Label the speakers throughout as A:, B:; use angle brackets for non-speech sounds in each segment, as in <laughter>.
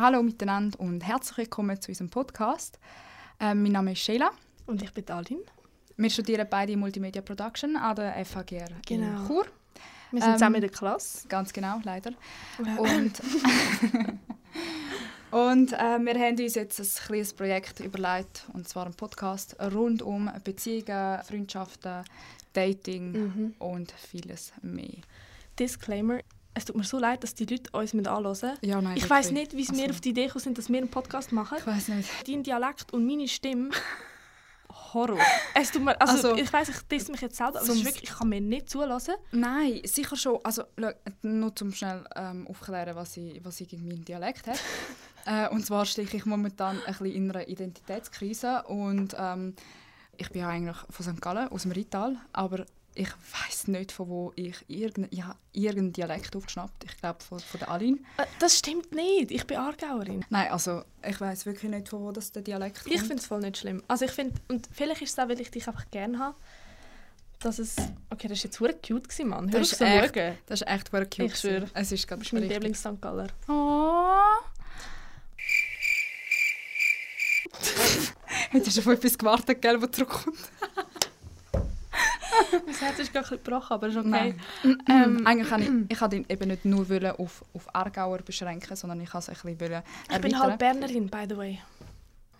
A: Hallo miteinander und herzlich willkommen zu unserem Podcast. Ähm, mein Name ist Sheila.
B: Und ich bin Dalin.
A: Wir studieren beide Multimedia Production an der FHGR
B: Genau.
A: in Chur.
B: Wir sind
A: Ähm,
B: zusammen in der Klasse.
A: Ganz genau, leider. Und, <laughs> und äh, wir haben uns jetzt ein kleines Projekt überlegt, und zwar ein Podcast rund um Beziehungen, Freundschaften, Dating
B: Mhm.
A: und vieles mehr.
B: Disclaimer. Es tut mir so leid, dass die Leute uns mit anhören.
A: Ja, nein,
B: Ich weiß nicht, wie sie mir
A: Also-
B: auf die Idee gekommen sind, dass wir einen Podcast machen.
A: Ich weiß nicht.
B: Dein Dialekt und meine Stimme. Horror. Es tut mir, also,
A: Also,
B: ich weiß, ich diss mich jetzt selber, aber es wirklich, ich kann mir nicht zulassen.
A: Nein, sicher schon. Also, nur zum schnell ähm, aufklären, was ich, was ich in meinem Dialekt habe. <laughs> äh, und zwar stehe ich momentan ein bisschen in einer Identitätskrise und ähm, ich bin ja eigentlich von St. Gallen, aus dem Rital, aber ich weiß nicht, von wo ich irgendeinen ja, irgendeinen Dialekt aufgeschnappt Ich glaube, von, von der Aline.
B: Äh, Das stimmt nicht. Ich bin Aargauerin.
A: Nein, also ich weiß wirklich nicht, von wo das der Dialekt kommt.
B: Ich finde es voll nicht schlimm. Also ich finde, und vielleicht ist es auch, weil ich dich einfach gerne habe, dass es... Okay, das war jetzt verdammt cute, gewesen, Mann. Hör
A: Das ist echt-
B: schauen.
A: das ist echt verdammt cute.
B: Ich schwöre.
A: Es ist
B: bist mein. Lieblings-St. Galler.
A: Oh. <laughs> Hättest du auf etwas gewartet, gell, was zurückkommt? <laughs>
B: Mein Herz ist gerade ein gebrochen, aber ist okay.
A: Nein.
B: Ähm, <clears throat>
A: Eigentlich kann ich, <clears throat> ich wollte ihn eben nicht nur wollen auf, auf Aargauer beschränken, sondern ich wollte es ein bisschen wollen
B: Ich bin
A: erweitern.
B: halt Bernerin, by the way.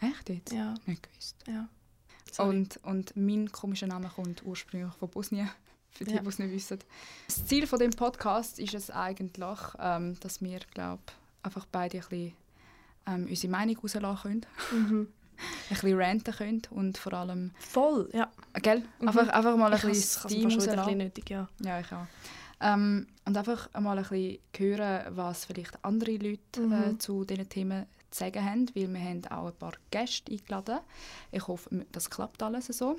A: Echt jetzt?
B: Ja,
A: Nicht gewusst.
B: ja. Sorry.
A: Und, und mein komischer Name kommt ursprünglich von Bosnien, <laughs> für die,
B: Ja.
A: die es nicht wissen. Das Ziel von dem Podcast ist es eigentlich, ähm, dass wir, glaube einfach beide ein bisschen ähm, unsere Meinung rauslassen können,
B: Mhm. <laughs>
A: ein bisschen ranten können und vor allem,
B: Voll, ja.
A: äh, gell?
B: Mhm.
A: Einfach, einfach mal ein
B: Ich
A: bisschen Steam rauslassen.
B: bisschen nötig, ja.
A: Ja, ich auch. Ähm, und einfach mal ein bisschen hören, was vielleicht andere Leute
B: Mhm.
A: äh, zu diesen Themen zu sagen haben, weil wir haben auch ein paar Gäste eingeladen. Ich hoffe, das klappt alles so.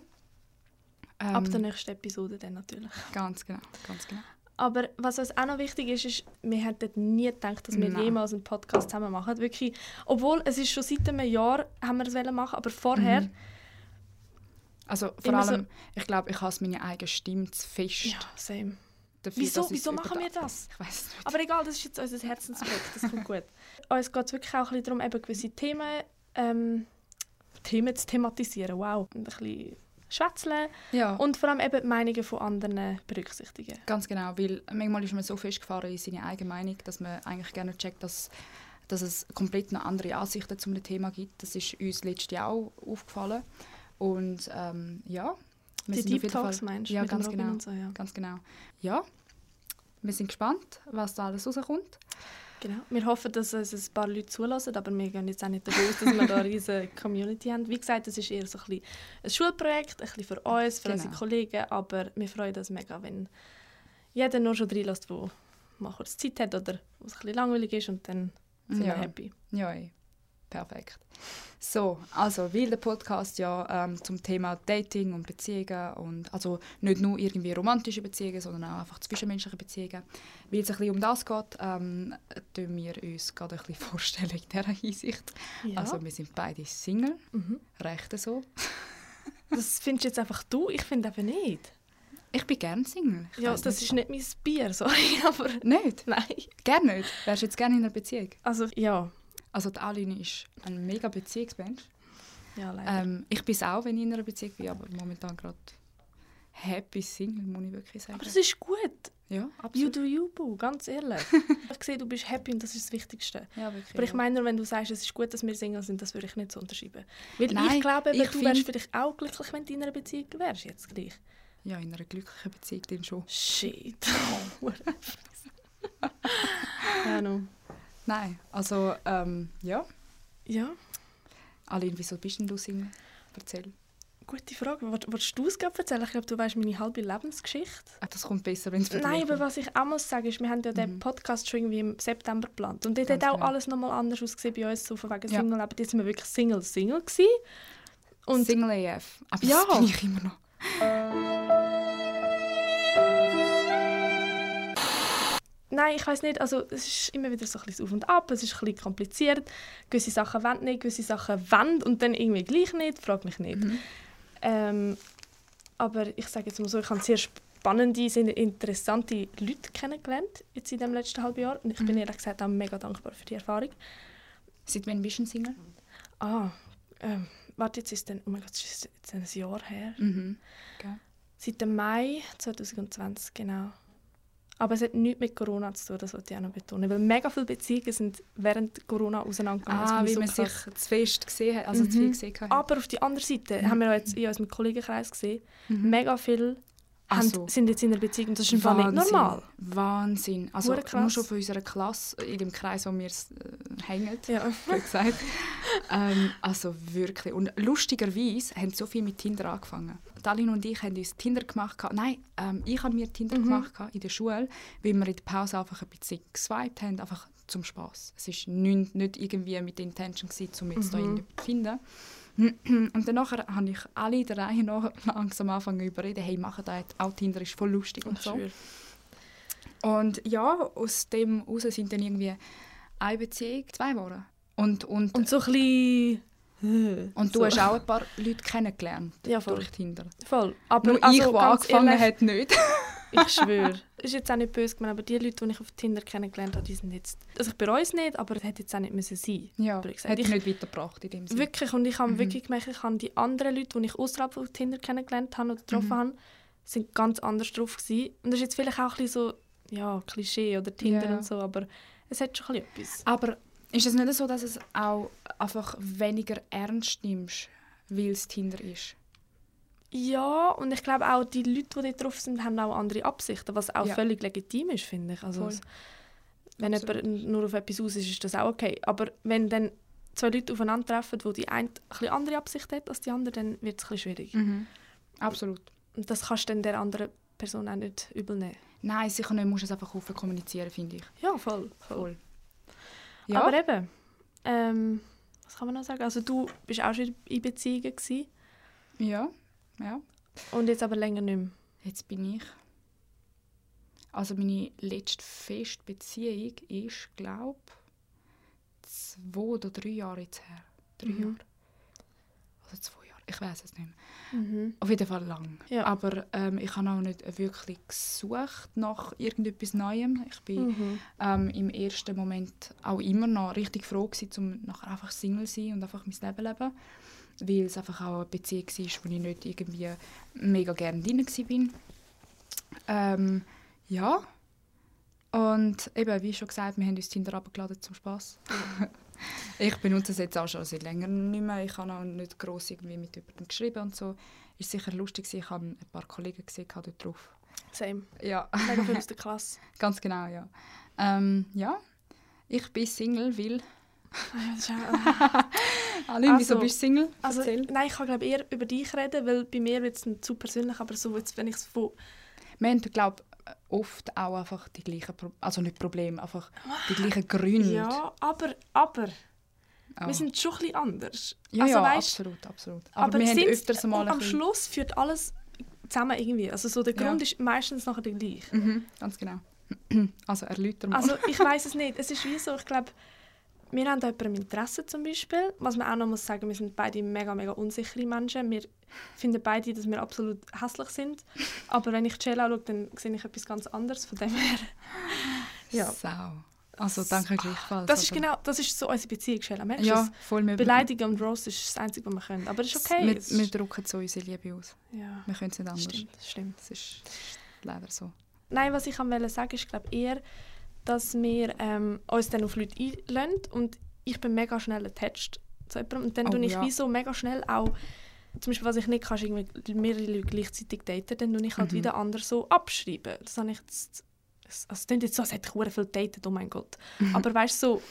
A: Ähm,
B: Ab der nächsten Episode dann natürlich.
A: Ganz genau, ganz genau.
B: Aber was uns auch noch wichtig ist, ist, wir hätten nie gedacht, dass wir
A: Nein.
B: jemals einen Podcast zusammen machen. Wirklich, obwohl, es ist schon seit einem Jahr, haben wir es machen, aber vorher,
A: Mhm. Also vor
B: Immer so-
A: allem, ich glaube, ich hasse meine eigene Stimme zu fest.
B: ja, same.
A: dafür,
B: Wieso, wieso machen wir das? <laughs>
A: Ich weiß nicht.
B: Aber egal, das ist jetzt unser Herzensprojekt, das kommt gut. <laughs> Uns geht es wirklich auch ein bisschen darum, eben gewisse Themen, ähm, Themen zu thematisieren, wow. Und ein bisschen schwätzeln
A: ja,
B: und vor allem eben die Meinungen von anderen berücksichtigen.
A: ganz genau, weil manchmal ist man so festgefahren in seine eigene Meinung, dass man eigentlich gerne checkt, dass, dass es komplett noch andere Ansichten zu einem Thema gibt. Das ist uns letztes Jahr auch aufgefallen. Und ähm, ja, wir
B: Die
A: sind auf
B: Deep
A: jeden
B: Talks
A: Fall-
B: meinst du?
A: Ja, ganz genau.
B: So, ja.
A: Ganz genau. Ja, wir sind gespannt, was da alles rauskommt.
B: Genau. Wir hoffen, dass es ein paar Leute zulassen, aber wir gehen jetzt auch nicht davon aus, dass wir da eine riesige <laughs> Community haben. Wie gesagt, es ist eher so ein, bisschen ein Schulprojekt, ein bisschen für uns, für
A: Genau.
B: unsere Kollegen, aber wir freuen uns mega, wenn jeder nur schon reinlässt, der mal kurz Zeit hat oder was ein bisschen langweilig ist und dann sind
A: Ja.
B: wir happy.
A: Ja. Perfekt. So, also, weil der Podcast ja ähm, zum Thema Dating und Beziehungen und also nicht nur irgendwie romantische Beziehungen, sondern auch einfach zwischenmenschliche Beziehungen, weil es ein bisschen um das geht, ähm, tun wir uns gerade ein bisschen <laughs> vorstellen in dieser Hinsicht.
B: Ja.
A: Also, wir sind beide Single,
B: mhm.
A: recht so. <laughs>
B: Das findest jetzt einfach du, ich finde eben nicht.
A: Ich bin gerne Single. Ich
B: Ja, das ist nicht mein Bier, <laughs> sorry, aber
A: Nicht?
B: nein.
A: Gerne nicht? Wärst du jetzt gerne in einer Beziehung?
B: Also ja,
A: Also, die Aline ist ein mega Beziehungsmensch.
B: ja leider.
A: Ähm, ich bin es auch, wenn ich in einer Beziehung bin, aber momentan gerade happy Single, muss ich wirklich sagen.
B: aber es ist gut.
A: ja,
B: You
A: absolut.
B: do you, boo, ganz ehrlich. <laughs> ich sehe, du bist happy und das ist das Wichtigste.
A: Ja, wirklich,
B: Aber ich meine nur, wenn du sagst, es ist gut, dass wir Single sind, das würde ich nicht so unterschreiben. Weil
A: Nein,
B: ich glaube,
A: ich
B: du wärst
A: find-
B: vielleicht auch glücklich, wenn du in einer Beziehung wärst, jetzt gleich.
A: ja, in einer glücklichen Beziehung dann schon.
B: Shit. <laughs> <laughs> ja, no.
A: Nein, also, ähm, ja.
B: Ja,
A: Aline, wieso bist denn du Single? Erzähl.
B: gute Frage. Woll- Wolltest du es gerade erzählen? Ich glaube, du weißt meine halbe Lebensgeschichte.
A: Ach, das kommt besser, wenn es
B: Nein, aber was ich auch muss sagen, ist, wir haben ja den
A: Mhm.
B: Podcast schon irgendwie im September geplant. Und dort
A: Ganz
B: hat auch
A: genau.
B: alles nochmal anders ausgesehen bei uns, so von wegen
A: Ja.
B: Single. Aber jetzt sind wir wirklich Single-Single gewesen. Und
A: Single AF. Aber
B: Ja.
A: das bin ich immer noch.
B: Nein, ich weiß nicht. Also es ist immer wieder so ein bisschen Auf und Ab. Es ist ein bisschen kompliziert. Gewisse Sachen wollen nicht, gewisse Sachen wollen und dann irgendwie gleich nicht. Frag mich nicht.
A: Mhm.
B: Ähm, aber ich sage jetzt mal so, ich habe sehr spannende, sehr interessante Leute kennengelernt jetzt in dem letzten halben Jahr. Und ich bin
A: Mhm.
B: ehrlich gesagt auch mega dankbar für die Erfahrung.
A: Seit wann bist du ein Single?
B: Ah, ähm, warte, jetzt ist dann, oh mein Gott, es ist jetzt ein Jahr her.
A: Mhm. Okay.
B: Seit dem Mai 2020, genau. Aber es hat nichts mit Corona zu tun, das wollte ich auch noch betonen. Weil mega viele Beziehungen sind während Corona auseinandergegangen.
A: Ah, wie
B: finde
A: man
B: ich so
A: sich zu fest gesehen hat, also zu viel
B: Mhm.
A: gesehen hat.
B: Aber auf die andere Seite haben wir auch jetzt in unserem Kollegenkreis gesehen,
A: Mhm.
B: mega viele haben,
A: so.
B: sind jetzt in einer Beziehung. Das ist einfach nicht normal.
A: Wahnsinn. Also nur schon von unserer Klasse, in dem Kreis, wo wir äh, hängen,
B: Ja. <laughs>
A: gesagt. ähm, also wirklich. Und lustigerweise haben so viel mit Tinder angefangen. Dalin und ich haben uns Tinder gemacht. Nein, ähm, ich habe mir Tinder
B: Mhm.
A: gemacht in der Schule, weil wir in der Pause einfach ein bisschen geswiped haben, einfach zum Spaß. Es war nicht, nicht irgendwie mit der Intention, gewesen, um jetzt da
B: Mhm.
A: irgendwie zu finden. <clears throat> Und dann nachher habe ich alle in der Reihe <laughs> nach langsam angefangen zu überreden, hey, machen das, auch Tinder ist voll lustig und
B: Ich
A: so. Und ja, aus dem heraus sind dann irgendwie eine Beziehung, zwei Wochen. Und, und,
B: Und so ein bisschen...
A: und du
B: so.
A: hast auch ein paar Leute kennengelernt
B: Ja, voll.
A: durch Tinder.
B: Voll. Aber
A: Nur
B: also,
A: ich, der angefangen
B: ehrlich,
A: hat, nicht.
B: Ich schwöre. Ist jetzt auch nicht böse gemeint, aber die Leute, die ich auf Tinder kennengelernt habe, die sind jetzt... Also ich bereue es nicht, aber es hätte jetzt auch nicht müssen sein
A: Ja,
B: Aber ich
A: nicht weitergebracht in dem Sinne.
B: Wirklich, und ich habe
A: Mhm.
B: wirklich gemerkt, ich habe die anderen Leute, die ich außerhalb von Tinder kennengelernt habe oder getroffen
A: Mhm.
B: habe, sind ganz anders drauf gewesen. Und das ist jetzt vielleicht auch ein bisschen so, ja, Klischee oder Tinder
A: Ja.
B: und so, aber es hat schon ein bisschen etwas.
A: Aber ist es nicht so, dass es auch einfach weniger ernst nimmst, weil es Tinder ist?
B: Ja, und ich glaube auch, die Leute, die dort drauf sind, haben auch andere Absichten, was auch
A: Ja.
B: völlig legitim ist, finde ich. Also,
A: Voll.
B: wenn
A: Absolut.
B: jemand nur auf etwas aus ist, ist das auch okay. Aber wenn dann zwei Leute aufeinandertreffen, wo die eine ein andere Absicht hat als die andere, dann wird es ein schwierig.
A: Mhm. Absolut.
B: Und das kannst du dann der anderen Person auch nicht übel nehmen.
A: Nein, sicher nicht. Du musst es einfach offen kommunizieren, finde ich.
B: Ja, voll. voll.
A: Voll. Ja,
B: Aber eben, ähm, was kann man noch sagen? Also du bist auch schon in Beziehungen gewesen,
A: ja, ja.
B: und jetzt aber länger nicht mehr.
A: Jetzt bin ich. Also meine letzte feste Beziehung ist, glaube zwei oder drei Jahre jetzt her. Drei
B: Mhm.
A: Jahre. Oder zwei Jahre. Ich weiß es nicht mehr.
B: Mhm.
A: Auf jeden Fall lang.
B: Ja.
A: Aber ähm, ich habe auch nicht wirklich gesucht nach irgendetwas Neuem. Ich bin
B: Mhm.
A: ähm, im ersten Moment auch immer noch richtig froh gewesen, um nachher einfach Single zu sein und einfach mein Leben zu leben. Weil es einfach auch eine Beziehung war, wo ich nicht irgendwie mega gerne drin war. Ähm, ja. Und eben, wie schon gesagt, wir haben uns Tinder abgeladen zum Spaß. <laughs> ich benutze es jetzt auch schon seit längerem nicht mehr. Ich habe auch nicht gross irgendwie mit jemandem geschrieben und so. Ist sicher lustig. Ich habe ein paar Kollegen gesehen dort drauf.
B: Same.
A: Ja.
B: Mega viel aus der Klasse. <laughs>
A: Ganz genau, ja. Ähm, ja, ich bin Single, weil... Aline, <laughs> wieso
B: Also-
A: bist du Single?
B: Also, nein, ich kann glaube eher über dich reden, weil bei mir wird es nicht zu persönlich, aber so jetzt, wenn ich es von...
A: Wir haben, glaube oft auch einfach die gleichen... Pro also nicht Probleme, einfach die gleichen Gründe.
B: Ja, aber, aber,
A: Oh.
B: wir sind schon ein bisschen anders.
A: ja,
B: also,
A: ja
B: weißt,
A: absolut, absolut. Aber,
B: aber
A: wir haben öfters mal
B: am. Schluss führt alles zusammen irgendwie. Also so der
A: Ja.
B: Grund ist meistens nachher der gleiche.
A: Mhm, ganz genau. <clears throat> Also erläuter mal.
B: Also ich <laughs> weiß es nicht. Es ist wie so, ich glaube, wir haben da jemandem Interesse zum Beispiel. Was man auch noch muss sagen, wir sind beide mega, mega unsichere Menschen. Wir finden beide, dass wir absolut hässlich sind. <laughs> Aber wenn ich Jill anschaue, dann sehe ich etwas ganz anderes. Von dem her. <laughs> ja.
A: Sau. Also danke gleichfalls.
B: Das ist
A: aber-
B: genau, das ist so unsere Beziehung, Jill. Merkst
A: Ja,
B: es?
A: voll. Wir,
B: Beleidigen und Roast ist das Einzige, was wir können. Aber das ist okay. Es
A: Wir, wir
B: ist-
A: drücken so unsere Liebe aus.
B: ja,
A: Wir können es nicht anders.
B: stimmt, stimmt.
A: Das ist leider so.
B: Nein, was ich am wollte sagen, ist glaube eher, dass wir ähm, uns dann auf Leute einlassen und ich bin mega schnell attached zu jemandem und dann
A: Oh,
B: tue ich
A: ja.
B: wie so mega schnell auch zum Beispiel, was ich nicht kann, ist irgendwie mehrere Leute gleichzeitig daten, dann tue ich halt
A: Mhm.
B: wieder andere so abschreiben. Das habe ich jetzt, also, es klingt jetzt so, als hätte ich verdammt viel datet, oh mein Gott.
A: Mhm. <laughs>
B: Aber weißt du, so,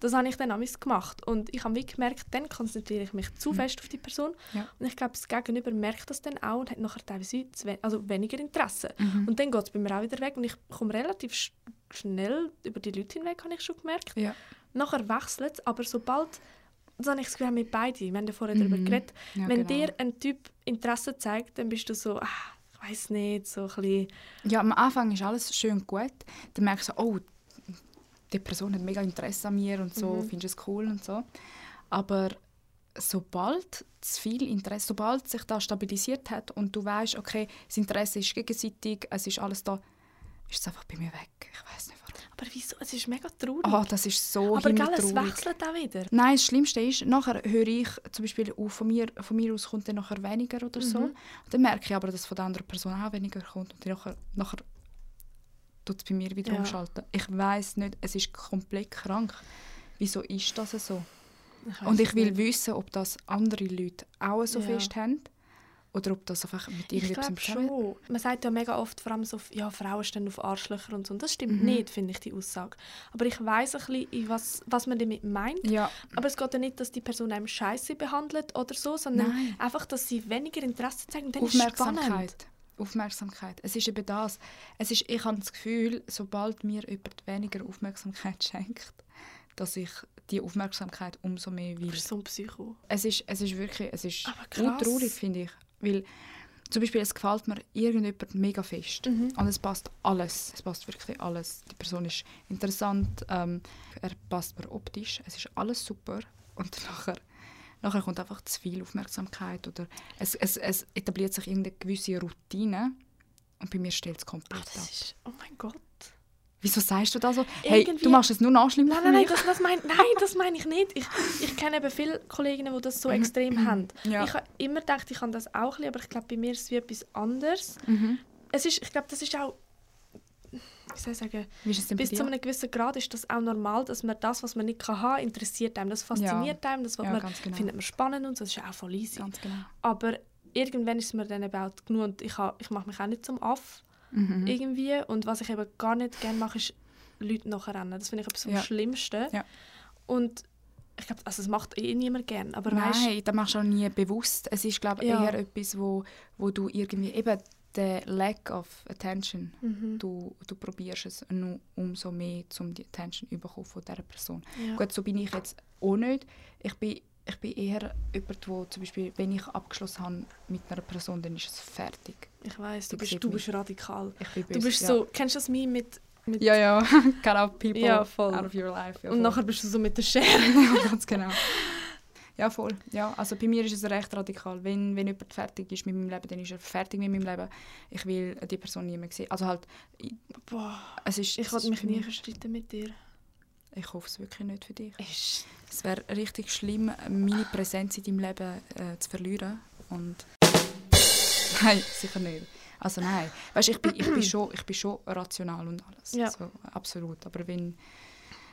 B: das habe ich dann amigs gemacht und ich habe gemerkt, dann konzentriere ich mich zu
A: Mhm.
B: fest auf die Person
A: Ja.
B: und ich glaube, das Gegenüber merkt das dann auch und hat nachher teilweise we- also weniger Interesse.
A: Mhm.
B: Und dann geht es bei mir auch wieder weg und ich komme relativ sch schnell über die Leute hinweg, habe ich schon gemerkt.
A: Ja.
B: Nachher wechselt es, aber sobald, das habe ich das Gefühl, mit beiden, wir haben ja vorher darüber
A: Mhm.
B: geredet,
A: Ja,
B: wenn
A: genau.
B: dir ein Typ Interesse zeigt, dann bist du so, ah, ich weiß nicht, so ein bisschen,
A: Ja, am Anfang ist alles schön gut. Dann merkst du, oh, die Person hat mega Interesse an mir und so,
B: Mhm.
A: findest es cool und so. Aber sobald zu viel Interesse, sobald sich das stabilisiert hat und du weißt, okay, das Interesse ist gegenseitig, es ist alles da, ist es einfach bei mir weg. Ich weiß nicht warum.
B: Aber wieso? Es ist mega traurig.
A: Oh, das ist so
B: aber gell, es wechselt auch wieder.
A: Nein, das Schlimmste ist, nachher höre ich zum Beispiel, oh, von, mir, von mir aus kommt dann nachher weniger oder so.
B: Mhm.
A: Und dann merke ich aber, dass von der anderen Person auch weniger kommt. Und dann nachher, nachher tut es bei mir wieder
B: Ja.
A: umschalten. Ich weiß nicht, es ist komplett krank. Wieso ist das so?
B: Ich
A: Und ich will
B: nicht.
A: wissen, ob das andere Leute auch so
B: Ja.
A: fest haben. Oder ob das einfach mit irgendetwas zusammen...
B: schon. Man sagt ja mega oft, vor allem so, ja, Frauen stehen auf Arschlöcher und so. Und das stimmt
A: Mhm.
B: nicht, finde ich, die Aussage. Aber ich weiß ein bisschen, was, was man damit meint.
A: Ja,
B: Aber es geht ja nicht, dass die Person einem Scheiße behandelt oder so, sondern
A: Nein.
B: einfach, dass sie weniger Interesse zeigen. Und dann ist es spannend.
A: Aufmerksamkeit. Es ist eben das. Es ist, ich habe das Gefühl, sobald mir jemand weniger Aufmerksamkeit <laughs> schenkt, dass ich die Aufmerksamkeit umso mehr
B: Du
A: will.
B: bist so ein Psycho.
A: Es ist, es ist wirklich, es ist traurig, finde ich. Weil zum Beispiel, es gefällt mir irgendjemand mega fest.
B: Mhm.
A: Und es passt alles. Es passt wirklich alles. Die Person ist interessant, ähm, er passt mir optisch, es ist alles super. Und <laughs> nachher, nachher kommt einfach zu viel Aufmerksamkeit oder es, es, es etabliert sich irgendeine gewisse Routine und bei mir stellt es
B: Ach,
A: komplett ab.
B: das ist, oh mein Gott.
A: Wieso sagst du das so? Hey,
B: Irgendwie-
A: du machst es nur noch schlimmer
B: Nein, nein, nein, das, das mein, nein, das meine ich nicht. Ich, ich kenne eben viele Kolleginnen, die das so extrem haben.
A: Mhm. Ja.
B: Ich habe immer gedacht, ich kann das auch aber ich glaube, bei mir ist es wie etwas anderes.
A: Mhm.
B: Es ist, ich glaube, das ist auch, wie soll ich sagen, bis zu einem gewissen Grad ist das auch normal, dass man das, was man nicht kann haben, interessiert einem. Das fasziniert einem, das
A: Ja,
B: man,
A: genau.
B: findet man spannend und so, das ist ja auch voll easy.
A: Genau.
B: Aber irgendwann ist es mir dann eben auch genug und ich, ha- ich mache mich auch nicht zum Aff
A: Mhm.
B: irgendwie. Und was ich eben gar nicht gerne mache, ist Leute nachrennen. Das finde ich etwas vom
A: Ja.
B: Schlimmsten.
A: Ja.
B: Und ich glaube, also das macht eh niemand gern. Aber weißt,
A: Nein, das machst du auch nie bewusst. Es ist, glaube ich,
B: Ja.
A: eher etwas, wo, wo du irgendwie eben der Lack of Attention,
B: Mhm.
A: du, du probierst es nur umso mehr, um die Attention zu von dieser Person.
B: Ja.
A: Gut, so bin ich jetzt auch nicht. Ich bin, ich bin eher jemand, wo zum Beispiel, wenn ich abgeschlossen habe mit einer Person, dann ist es fertig.
B: ich weiß, du bist, du bist radikal.
A: Bin
B: Du
A: böse,
B: bist
A: ja.
B: so, kennst du das Meme mit, mit
A: Ja, ja. <laughs> Cut out people
B: Ja,
A: out of your life. Ja,
B: und nachher bist du so mit der Schere. <laughs>
A: ja, ganz genau. <laughs> Ja, voll. Ja, also bei mir ist es recht radikal. Wenn, wenn jemand fertig ist mit meinem Leben, dann ist er fertig mit meinem Leben. Ich will die Person nie mehr sehen. Also halt, ich,
B: Boah,
A: es ist...
B: ich wollte mich nie verstreiten mit dir.
A: Ich hoffe es wirklich nicht für dich.
B: Ist
A: Es wäre richtig schlimm, meine Präsenz in deinem Leben äh, zu verlieren. Und... <laughs> Nein, sicher nicht. Also nein. Weißt, ich, bin, ich, bin schon, ich bin schon rational und alles.
B: Ja.
A: So, absolut. Aber wenn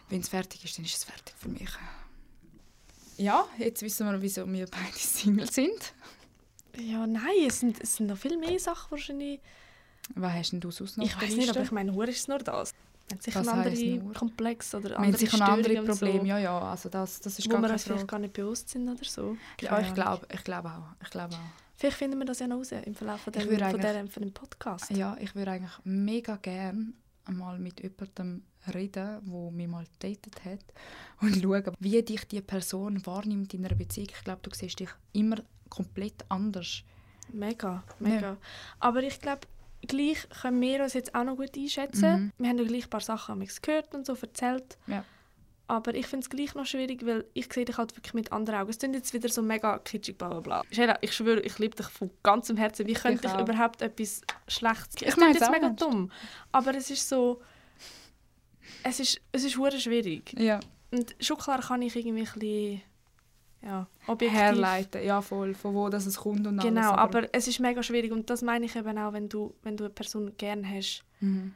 A: wenn es fertig ist, dann ist es fertig für mich. Ja, jetzt wissen wir, wieso wir beide <laughs> Single sind.
B: Ja, nein, es sind, es sind noch viel mehr Sachen wahrscheinlich.
A: Was hast denn du sonst noch
B: Ich weiß nicht, aber ich meine, Hure ist es nur das. Wir haben sicher noch andere
A: nur?
B: Komplexe oder andere
A: sicher andere Probleme,
B: so,
A: ja, ja. Also das, das ist
B: wo
A: gar
B: wir uns vielleicht gar nicht bewusst sind oder so.
A: Ja, ich glaube ich glaub auch. Ich glaube auch.
B: Vielleicht finden wir das ja noch raus im Verlauf von dem, von dem, Podcast.
A: Ja, ich würde eigentlich mega gerne einmal mit jemandem reden, wo mich mal datet hat und schauen, wie dich die Person wahrnimmt in einer Beziehung. Ich glaube, du siehst dich immer komplett anders.
B: Mega, mega. Aber ich glaube, gleich können wir uns jetzt auch noch gut einschätzen.
A: Mhm.
B: Wir haben ja gleich ein paar Sachen gehört und so erzählt.
A: Ja.
B: Aber ich finde es gleich noch schwierig, weil ich sehe dich halt wirklich mit anderen Augen. Es klingt jetzt wieder so mega kitschig, bla bla bla. Sheila, ich schwöre, ich liebe dich von ganzem Herzen. Wie könnte ich
A: auch.
B: überhaupt etwas Schlechtes...
A: Ich
B: klingt jetzt mega dumm. Aber es ist so... Es ist, es ist hure schwierig.
A: Ja.
B: Und schon klar kann ich irgendwie ein bisschen... Ja, objektiv...
A: Herleiten, ja voll, von wo das es kommt und
B: Genau,
A: alles.
B: aber es ist mega schwierig und das meine ich eben auch, wenn du, wenn du eine Person gerne hast
A: Mhm.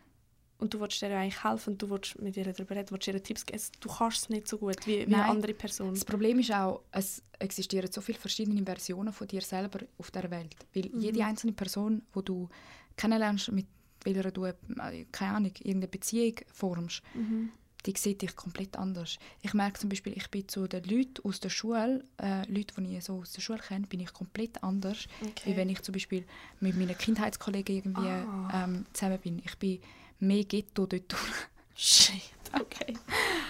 B: und du willst dir eigentlich helfen und du willst mit ihr darüber reden, willst ihr Tipps geben, du kannst es nicht so gut wie, wie eine andere Person.
A: Das Problem ist auch, es existieren so viele verschiedene Versionen von dir selber auf der Welt. Weil
B: Mhm.
A: jede einzelne Person, die du kennenlernst, mit welcher du, äh, keine Ahnung, irgendeine Beziehung formst,
B: Mhm.
A: die sieht dich komplett anders. Ich merke zum Beispiel, ich bin zu den Leuten aus der Schule, äh, Leute, die ich so aus der Schule kenne, bin ich komplett anders,
B: Okay.
A: wie wenn ich zum Beispiel mit meinen Kindheitskollegen irgendwie
B: Ah.
A: ähm, zusammen bin. Ich bin mehr Ghetto dort durch. <laughs>
B: Shit, okay.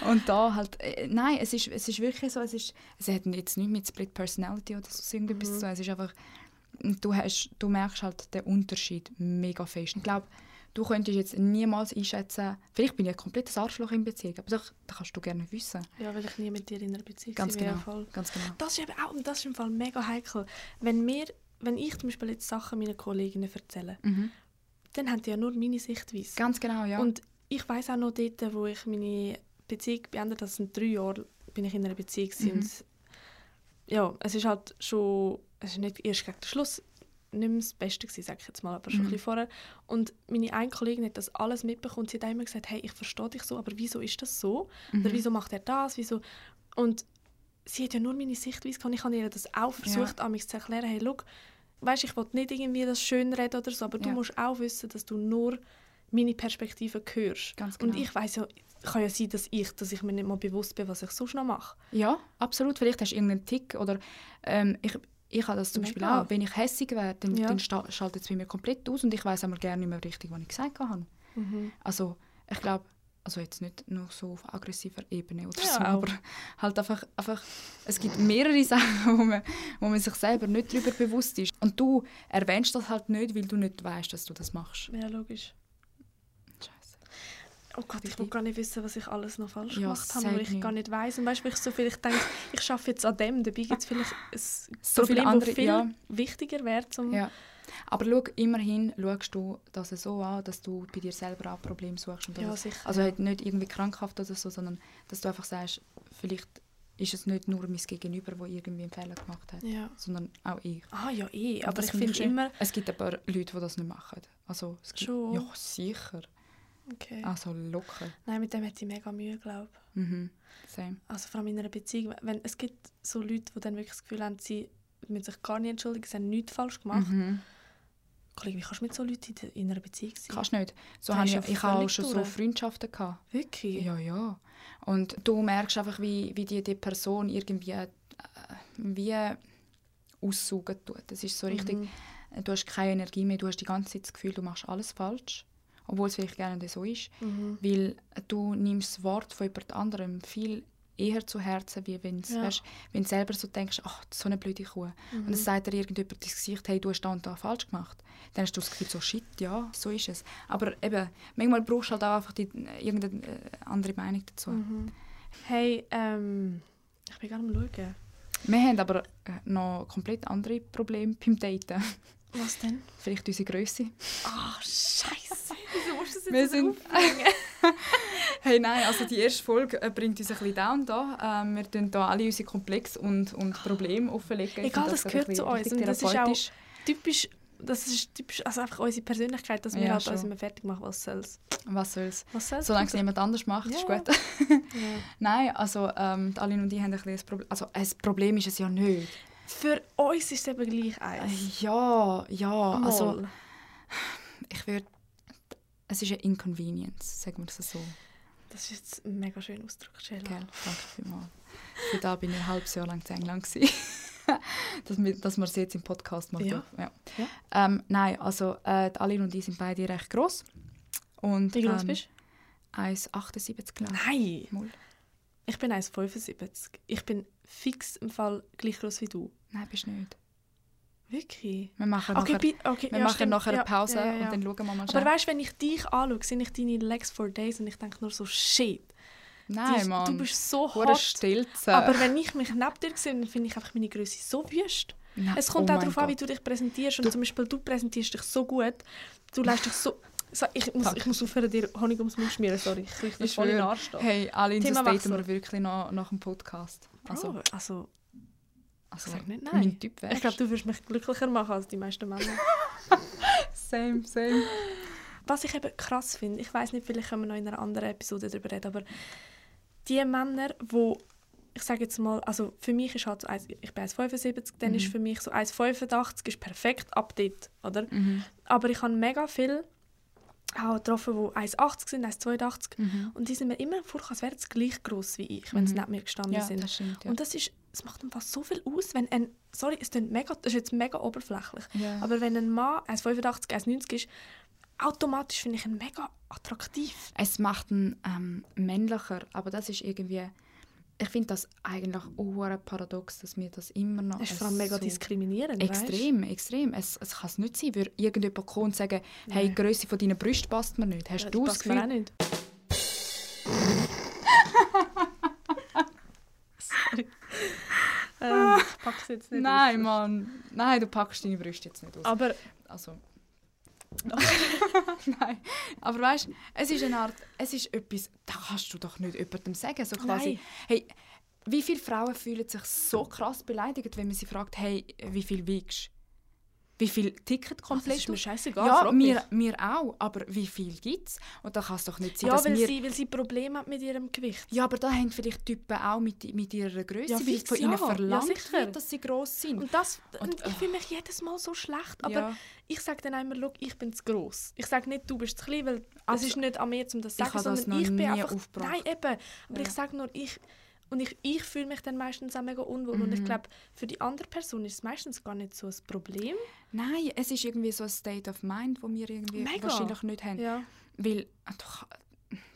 A: Und da halt, äh, nein, es ist, es ist wirklich so, es, ist, es hat jetzt nichts mit Split Personality oder so irgendetwas
B: Mhm.
A: zu tun. Es ist einfach, du, hast, du merkst halt den Unterschied mega fest. Ich glaube, du könntest jetzt niemals einschätzen, vielleicht bin ich ein komplettes Arschloch in Beziehung, aber das, das kannst du gerne wissen.
B: Ja, weil ich nie mit dir in einer Beziehung
A: Ganz genau.
B: voll.
A: Ganz genau.
B: Das ist eben auch, und das ist im Fall mega heikel. Wenn, wir, wenn ich zum Beispiel jetzt Sachen meinen Kolleginnen erzähle,
A: Mhm.
B: dann haben die ja nur meine Sichtweise.
A: Ganz genau, ja.
B: Und ich weiß auch noch dort, wo ich meine Beziehung beendet habe, das sind drei Jahre, bin ich in einer Beziehung mhm. und ja, es ist halt schon, es ist nicht erst gegen den Schluss nicht mehr das Beste gewesen, sage ich jetzt mal, aber schon mhm. ein bisschen vorher. Und meine eine Kollegin hat das alles mitbekommen und sie hat immer gesagt, hey, ich verstehe dich so, aber wieso ist das so? Mhm. Oder wieso macht er das? Wieso? Und sie hat ja nur meine Sichtweise gehabt. Ich habe ihr das auch versucht, ja. zu erklären, hey, look, weißt, ich will nicht irgendwie das schön reden oder so, aber ja. du musst auch wissen, dass du nur meine Perspektive hörst. Ganz genau. Und ich weiß ja, kann ja sein, dass ich, dass ich mir nicht mal bewusst bin, was ich sonst noch mache.
A: Ja, absolut. Vielleicht hast du irgendeinen Tick oder ähm, ich, ich habe das zum Mega. Beispiel auch. Wenn ich hässig werde, dann, ja. dann schaltet es bei mir komplett aus und ich weiß aber gerne nicht mehr richtig, was ich gesagt habe. Mhm. Also ich glaube, also jetzt nicht nur so auf aggressiver Ebene oder ja, so, aber halt einfach, einfach, es gibt mehrere <laughs> Sachen, wo man, wo man sich selber nicht darüber bewusst ist. Und du erwähnst das halt nicht, weil du nicht weißt, dass du das machst.
B: Ja, logisch. Oh Gott, ich will gar nicht wissen, was ich alles noch falsch ja, gemacht habe, weil ich nicht. gar nicht weiß. Und weißt du, ich so viel, ich denke, ich schaffe jetzt an dem, dabei gibt es vielleicht ein so Problem, andere, viel ja. wichtiger wäre. Zum
A: ja. Aber schau, immerhin schaust du das so an, dass du bei dir selber auch Probleme suchst. Und
B: ja, sicher.
A: Also halt nicht irgendwie krankhaft oder so, sondern dass du einfach sagst, vielleicht ist es nicht nur mein Gegenüber, der irgendwie einen Fehler gemacht hat, ja. sondern auch ich.
B: Ah ja, eh. Aber ich finde immer...
A: Es gibt aber Leute, die das nicht machen. Also, es gibt, Schon? Ja, sicher. Okay. Also locker.
B: Nein, mit dem hätte ich mega Mühe, glaube
A: ich. Mhm. Same.
B: Also vor allem in einer Beziehung. Wenn, es gibt so Leute, die dann wirklich das Gefühl haben, sie müssen sich gar nicht entschuldigen, sie haben nichts falsch gemacht. Mhm. Kollege, wie kannst du mit so Leuten in einer Beziehung sein?
A: Kannst nicht. So habe ich, ich habe auch schon durch. so Freundschaften gehabt.
B: Wirklich?
A: Ja, ja. Und du merkst einfach, wie, wie die, die Person irgendwie äh, wie aussaugen tut. Das ist so richtig, mhm. du hast keine Energie mehr, du hast die ganze Zeit das Gefühl, du machst alles falsch obwohl es vielleicht gerne so ist, mhm. weil du nimmst das Wort von jemand anderem viel eher zu Herzen, wie wenn ja. du selber so denkst, ach, so eine blöde Kuh. Mhm. Und dann sagt dir irgendjemand ins Gesicht, hey, du hast da und da falsch gemacht. Dann hast du das Gefühl, so shit, ja, so ist es. Aber eben, manchmal brauchst du halt auch einfach die, irgendeine äh, andere Meinung dazu.
B: Mhm. Hey, ähm, ich bin gerade am schauen.
A: Wir haben aber äh, noch komplett andere Probleme beim Daten.
B: Was denn?
A: Vielleicht unsere Größe.
B: Ach, oh, scheiße. Musst du das jetzt
A: wir sind <laughs> Hey, nein, also die erste Folge äh, bringt uns ein bisschen down da. Ähm, wir tun da alle unsere Komplexe und, und Probleme offenlegen.
B: Egal, das, das gehört zu uns. Und das ist auch typisch das ist typisch, also einfach unsere Persönlichkeit, dass wir ja, halt schon. uns immer fertig machen, was soll's.
A: Was soll's.
B: Was soll's
A: Solange es niemand anders macht, ja. ist gut. ja. <laughs> Nein, also ähm, Aline und ich haben ein, ein Problem. Also ein Problem ist es ja nicht.
B: Für uns ist es eben gleich eins.
A: Äh, ja, ja. Mal. Also, ich würde... Es ist eine Inconvenience, sagen wir es so.
B: Das ist jetzt ein mega schöner Ausdruck, Gell,
A: danke vielmals. Für da bin ich ein halbes Jahr lang in England. <laughs> dass, wir, dass wir es jetzt im Podcast machen. Ja. ja. ja. Ähm, nein, also äh, Aline und ich sind beide recht gross. Und,
B: Wie groß ähm, bist
A: du? 1,78 glaube.
B: Nein! Mal. Ich bin 1,75. Ich bin fix im Fall gleich groß wie du.
A: Nein, bist du nicht.
B: Wirklich?
A: Wir machen okay, nachher, okay, wir ja, machen nachher eine Pause ja, ja, und dann schauen wir mal
B: schnell. Aber weißt du, wenn ich dich anschaue, sehe ich deine Legs for Days und ich denke nur so, shit.
A: Nein,
B: die,
A: Mann.
B: Du bist so hot. Aber wenn ich mich neben dir sehe, dann finde ich einfach meine Größe so wüst. Nein. Es kommt oh auch darauf an, wie du dich präsentierst. Und du, zum Beispiel, du präsentierst dich so gut, du lässt dich so... Ich, muss, ich muss aufhören, dir Honig ums Mund schmieren, sorry. Ich kriege voll in den Arsch.
A: Hey, alle in das daten wir wirklich noch nach dem Podcast.
B: Also, Bro, also
A: also,
B: Sag nicht nein.
A: Mein typ
B: ich glaube, du würdest mich glücklicher machen als die meisten Männer. <laughs>
A: same, same.
B: Was ich eben krass finde, ich weiß nicht, vielleicht können wir noch in einer anderen Episode darüber reden, aber die Männer, die ich sage jetzt mal, also für mich ist halt so, ich bin 1,75, dann mhm. ist für mich so 1,85 ist perfekt ab dort, oder? Mhm. Aber ich habe mega viel auch getroffen, die 1,80 sind, 1,82 mhm. und die sind mir immer vor, als wären sie gleich groß wie ich, wenn sie mhm. neben mir gestanden
A: ja,
B: sind.
A: Das stimmt, ja.
B: Und das ist es macht einfach so viel aus, wenn ein, sorry, es mega, das ist jetzt mega oberflächlich,
A: yeah.
B: aber wenn ein Mann 1,85, 1,90 ist, automatisch finde ich ihn mega attraktiv.
A: Es macht ihn ähm, männlicher, aber das ist irgendwie, ich finde das eigentlich auch paradox, dass wir das immer noch...
B: Es ist vor allem mega so diskriminierend,
A: Extrem, weißt? extrem. Es, es kann es nicht sein, würde irgendjemand kommen und sagen, hey, die Größe von deinen Brüsten passt mir nicht. Hast ja, du das
B: Gefühl... Mir auch nicht. <laughs> <laughs> äh, ich pack's jetzt nicht
A: Nein, aus. Mann. Nein, du packst deine Brüste jetzt nicht aus.
B: Aber
A: also, <laughs> Nein, aber weißt du, es ist eine Art, es ist etwas, da kannst du doch nicht jemandem sagen, so quasi,
B: Nein.
A: hey, wie viele Frauen fühlen sich so krass beleidigt, wenn man sie fragt, hey, wie viel wiegst du? Wie viel Ticket
B: Das
A: komplett?
B: ist mir scheißegal.
A: ja, mir, mir auch, aber wie viel gibt es? Und da kann es doch nicht sein,
B: Ja, weil
A: wir...
B: sie, weil sie Probleme hat mit ihrem Gewicht.
A: Ja, aber da haben vielleicht Typen auch mit, mit ihrer Größe,
B: Ja,
A: weil von ihnen
B: ja. Ja,
A: verlangt wird, dass sie gross sind.
B: Und, das,
A: Und-
B: und ich fühle mich jedes Mal so schlecht. Aber
A: ja.
B: ich sage dann immer, «Schau, ich bin zu gross. Ich sage nicht, du bist zu klein, weil es
A: Also,
B: ist nicht an mir, um das zu
A: ich
B: sagen,
A: das
B: sondern ich
A: noch
B: bin einfach...
A: aufgebracht.
B: Nein, eben. Aber
A: Ja.
B: ich sage nur, ich... Und ich, ich fühle mich dann meistens auch mega unwohl. Und ich
A: Mhm.
B: glaube, für die andere Person ist es meistens gar nicht so ein Problem.
A: Nein, es ist irgendwie so ein State of Mind, wo wir irgendwie
B: Mega.
A: wahrscheinlich nicht haben.
B: Ja.
A: Weil, äh, doch,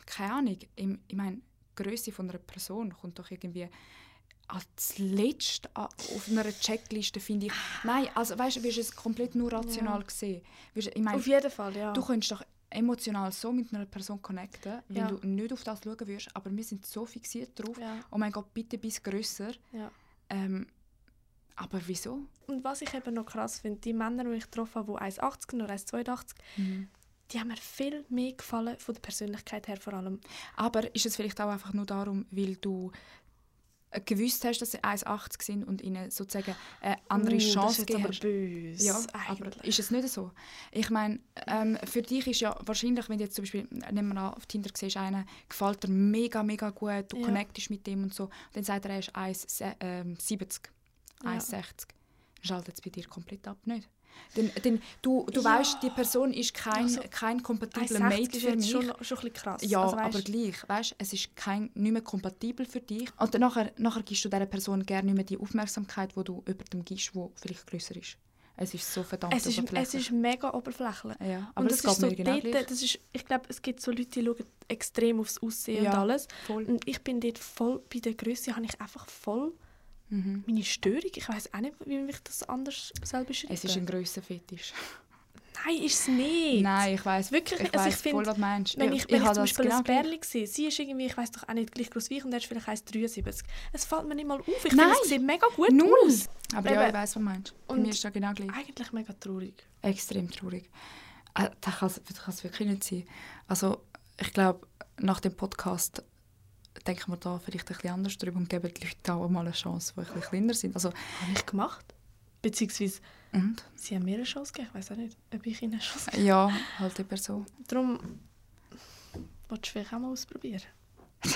A: keine Ahnung, im- ich meine, die Größe von einer Person kommt doch irgendwie als letzte a- auf einer Checkliste, finde ich. Nein, also weißt du, wirst es komplett nur rational
B: Ja.
A: sehen. Wirst, ich meine,
B: Auf jeden Fall, ja.
A: du könntest doch emotional so mit einer Person connecten, wenn
B: Ja.
A: du nicht auf das schauen würdest, aber wir sind so fixiert drauf.
B: ja,
A: Oh mein Gott, bitte bis grösser.
B: ja.
A: Ähm, aber wieso?
B: Und was ich eben noch krass finde, die Männer, die ich getroffen habe, die 1,80 oder 1,82, die haben mir viel mehr gefallen, von der Persönlichkeit her vor allem.
A: Aber ist es vielleicht auch einfach nur darum, weil du gewusst hast, dass sie 1,80 sind und ihnen sozusagen eine andere
B: Uh,
A: Chance
B: das ist jetzt
A: gegeben
B: aber
A: hast?
B: böse.
A: Ja, aber
B: eigentlich.
A: ist es nicht so? Ich meine, ähm, für dich ist ja wahrscheinlich, wenn du jetzt zum Beispiel, nehmen wir an, auf Tinder siehst, einer gefällt dir mega, mega gut, du
B: Ja.
A: connectest mit dem und so, und dann sagt er, er ist 1,70,
B: Ja.
A: 1,60. Dann schaltet es bei dir komplett ab, nicht? Denn, denn du, du
B: Ja.
A: weißt, die Person ist kein,
B: Also,
A: kein kompatibler
B: 1,60
A: Mate für mich.
B: schon, schon ein bisschen krass.
A: Ja,
B: Also,
A: aber gleich, weißt, es ist kein, nicht mehr kompatibel für dich. Und dann nachher, nachher gibst du dieser Person gerne nicht mehr die Aufmerksamkeit, die du jemandem gibst, der vielleicht grösser ist. Es ist so verdammt
B: es ist, es
A: oberflächlich.
B: ist mega oberflächlich.
A: ja, aber
B: und
A: es
B: das
A: geht
B: ist so
A: mir genau
B: dort, das ist, ich glaube, es gibt so Leute, die schauen extrem aufs Aussehen
A: Ja.
B: und alles.
A: Voll.
B: Und ich bin dort voll, bei der Größe habe ich einfach voll
A: Mhm.
B: meine Störung. Ich weiß auch nicht, wie ich das anders soll beschreiben
A: Es ist ein grosser Fetisch.
B: Nein, ist es nicht.
A: Nein, ich weiß
B: Wirklich,
A: ich
B: also
A: weiss
B: ich find,
A: voll, was du meinst.
B: Wenn
A: Ja,
B: ich, wenn ich,
A: habe
B: zum Beispiel ein
A: gleich.
B: Bärli sehe, sie ist irgendwie, ich weiß doch auch nicht, gleich groß wie ich und er ist vielleicht 1,73. Es fällt mir nicht mal auf. Ich finde, es sieht mega gut
A: Null.
B: aus.
A: Aber ja,
B: Eben.
A: ich weiß, was du meinst. Bei
B: Und-
A: mir ist das genau gleich.
B: Eigentlich mega traurig.
A: Extrem traurig. Äh, Das kann es wirklich nicht sein. Also, ich glaube, nach dem Podcast denken wir da vielleicht ein bisschen anders drüber und geben die Leute auch mal eine Chance, die ein bisschen kleiner sind. Also,
B: Habe ich gemacht. Beziehungsweise,
A: und?
B: sie haben mir eine Chance gegeben. Ich weiß auch nicht, ob ich ihnen eine Chance gegeben
A: Ja, halt eben so.
B: Darum willst du vielleicht auch mal ausprobieren. <laughs>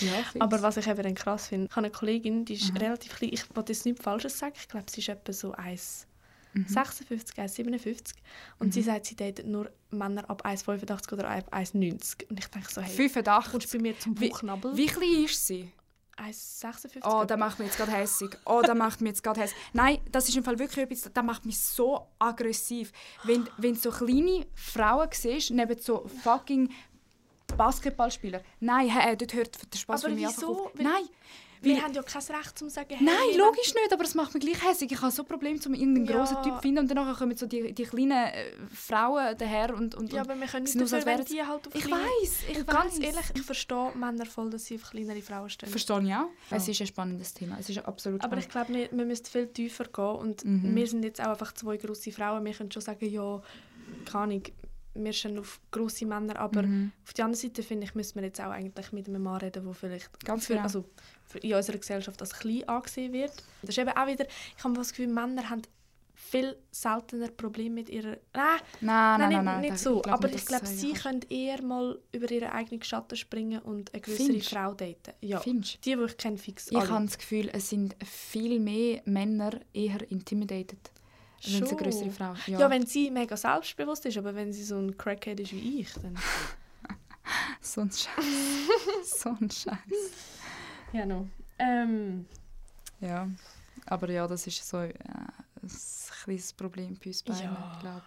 A: Ja.
B: Aber was ich eben dann krass finde, ich habe eine Kollegin, die ist
A: Mhm.
B: relativ klein. Ich wollte jetzt nichts Falsches sagen. Ich glaube, sie ist etwa so 1,56,
A: Mhm.
B: 1,57. Und sie sagt, sie datet nur Männer ab 1,85 oder ab 1,90. Und ich denke so, hey,
A: 85.
B: kommst du bei mir zum
A: Wie-
B: Buchnabel?
A: Wie klein ist sie?
B: 1,56.
A: Oh, das macht mich jetzt gerade hässig. Oh, das macht mich jetzt gerade hässig. Nein, das ist im Fall wirklich etwas, das macht mich so aggressiv. Wenn, wenn du so kleine Frauen siehst, neben so fucking Basketballspieler. Nein, hey, dort hört der Spaß
B: Aber
A: für mich
B: wieso?
A: auf. Nein,
B: Wir haben ja kein Recht, um zu sagen, hey,
A: Nein, logisch nicht, aber es macht mich gleich hässig. Ich habe so Probleme, um irgendeinen
B: Ja.
A: grossen Typ zu finden und dann kommen so die, die kleinen äh, Frauen daher und, und,
B: Ja, aber wir können nicht
A: sind
B: dafür,
A: als
B: wenn die halt auf
A: Ich weiß, ich
B: ganz
A: weiss.
B: ehrlich, ich verstehe Männer voll, dass sie auf kleinere Frauen stehen.
A: Verstehe ich auch.
B: Ja.
A: Es ist ein spannendes Thema. Es ist absolut
B: Aber
A: spannend.
B: ich glaube, wir, wir müssen viel tiefer gehen. Und
A: Mhm.
B: wir sind jetzt auch einfach zwei grosse Frauen. Wir können schon sagen, ja, keine Ahnung, wir stehen auf grosse Männer. Aber
A: Mhm.
B: auf der anderen Seite, finde ich, müssen wir jetzt auch eigentlich mit einem Mann reden, der vielleicht
A: Ganz
B: für,
A: genau.
B: also in unserer Gesellschaft als klein angesehen wird. Das ist eben auch wieder, ich habe das Gefühl, Männer haben viel seltener Probleme mit ihrer...
A: Nein, nein,
B: Nein,
A: nein,
B: nicht,
A: nein,
B: nicht
A: das-
B: so.
A: glaub
B: aber
A: nicht,
B: ich glaube,
A: du
B: sie
A: das
B: können eher mal über ihren eigenen Schatten springen und eine größere? Frau daten. Ja.
A: Findest?
B: Die, die ich kenne, fix
A: Ich habe das Gefühl, es sind viel mehr Männer eher intimidated, wenn es eine
B: Schon.
A: größere Frau
B: Ja.
A: ja.
B: wenn sie mega selbstbewusst ist, aber wenn sie so ein Crackhead ist wie ich, dann... <laughs>
A: So ein Scheiß. so ein Scheiß.
B: Ja, no. Ähm,
A: Ja, aber ja, das ist so äh, ein kleines Problem bei uns beiden,
B: Ja.
A: glaube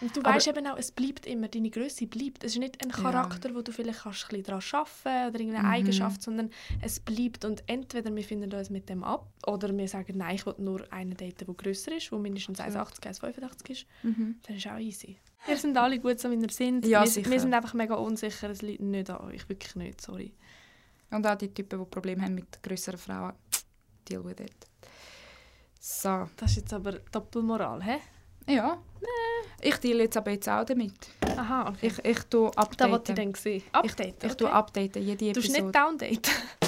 B: und du
A: Aber-
B: weißt eben auch, es bleibt immer, deine Größe bleibt. Es ist nicht ein
A: Ja.
B: Charakter, wo du vielleicht kannst ein daran arbeiten oder irgendeine
A: Mhm.
B: Eigenschaft, sondern es bleibt. Und entweder wir finden uns mit dem ab oder wir sagen, nein, ich will nur einen daten, der grösser ist, der mindestens 1,80, 1,85 ist.
A: Mhm.
B: Dann ist auch easy. Wir sind alle gut, so wie wir sind.
A: Ja,
B: wir, wir sind einfach mega unsicher. Es liegt nicht an euch. Wirklich nicht, sorry.
A: Und auch die Typen, die Probleme haben mit größeren Frauen, deal with it. So,
B: Das ist jetzt aber Doppelmoral, hä?
A: Ja. Ich deal jetzt aber jetzt auch damit.
B: Aha, okay.
A: Ich, ich tue
B: da wollte ich
A: updaten.
B: dann sehen.
A: Ich,
B: Update,
A: ich tue updaten, jede
B: Du hast
A: Episode.
B: nicht downdate. <laughs>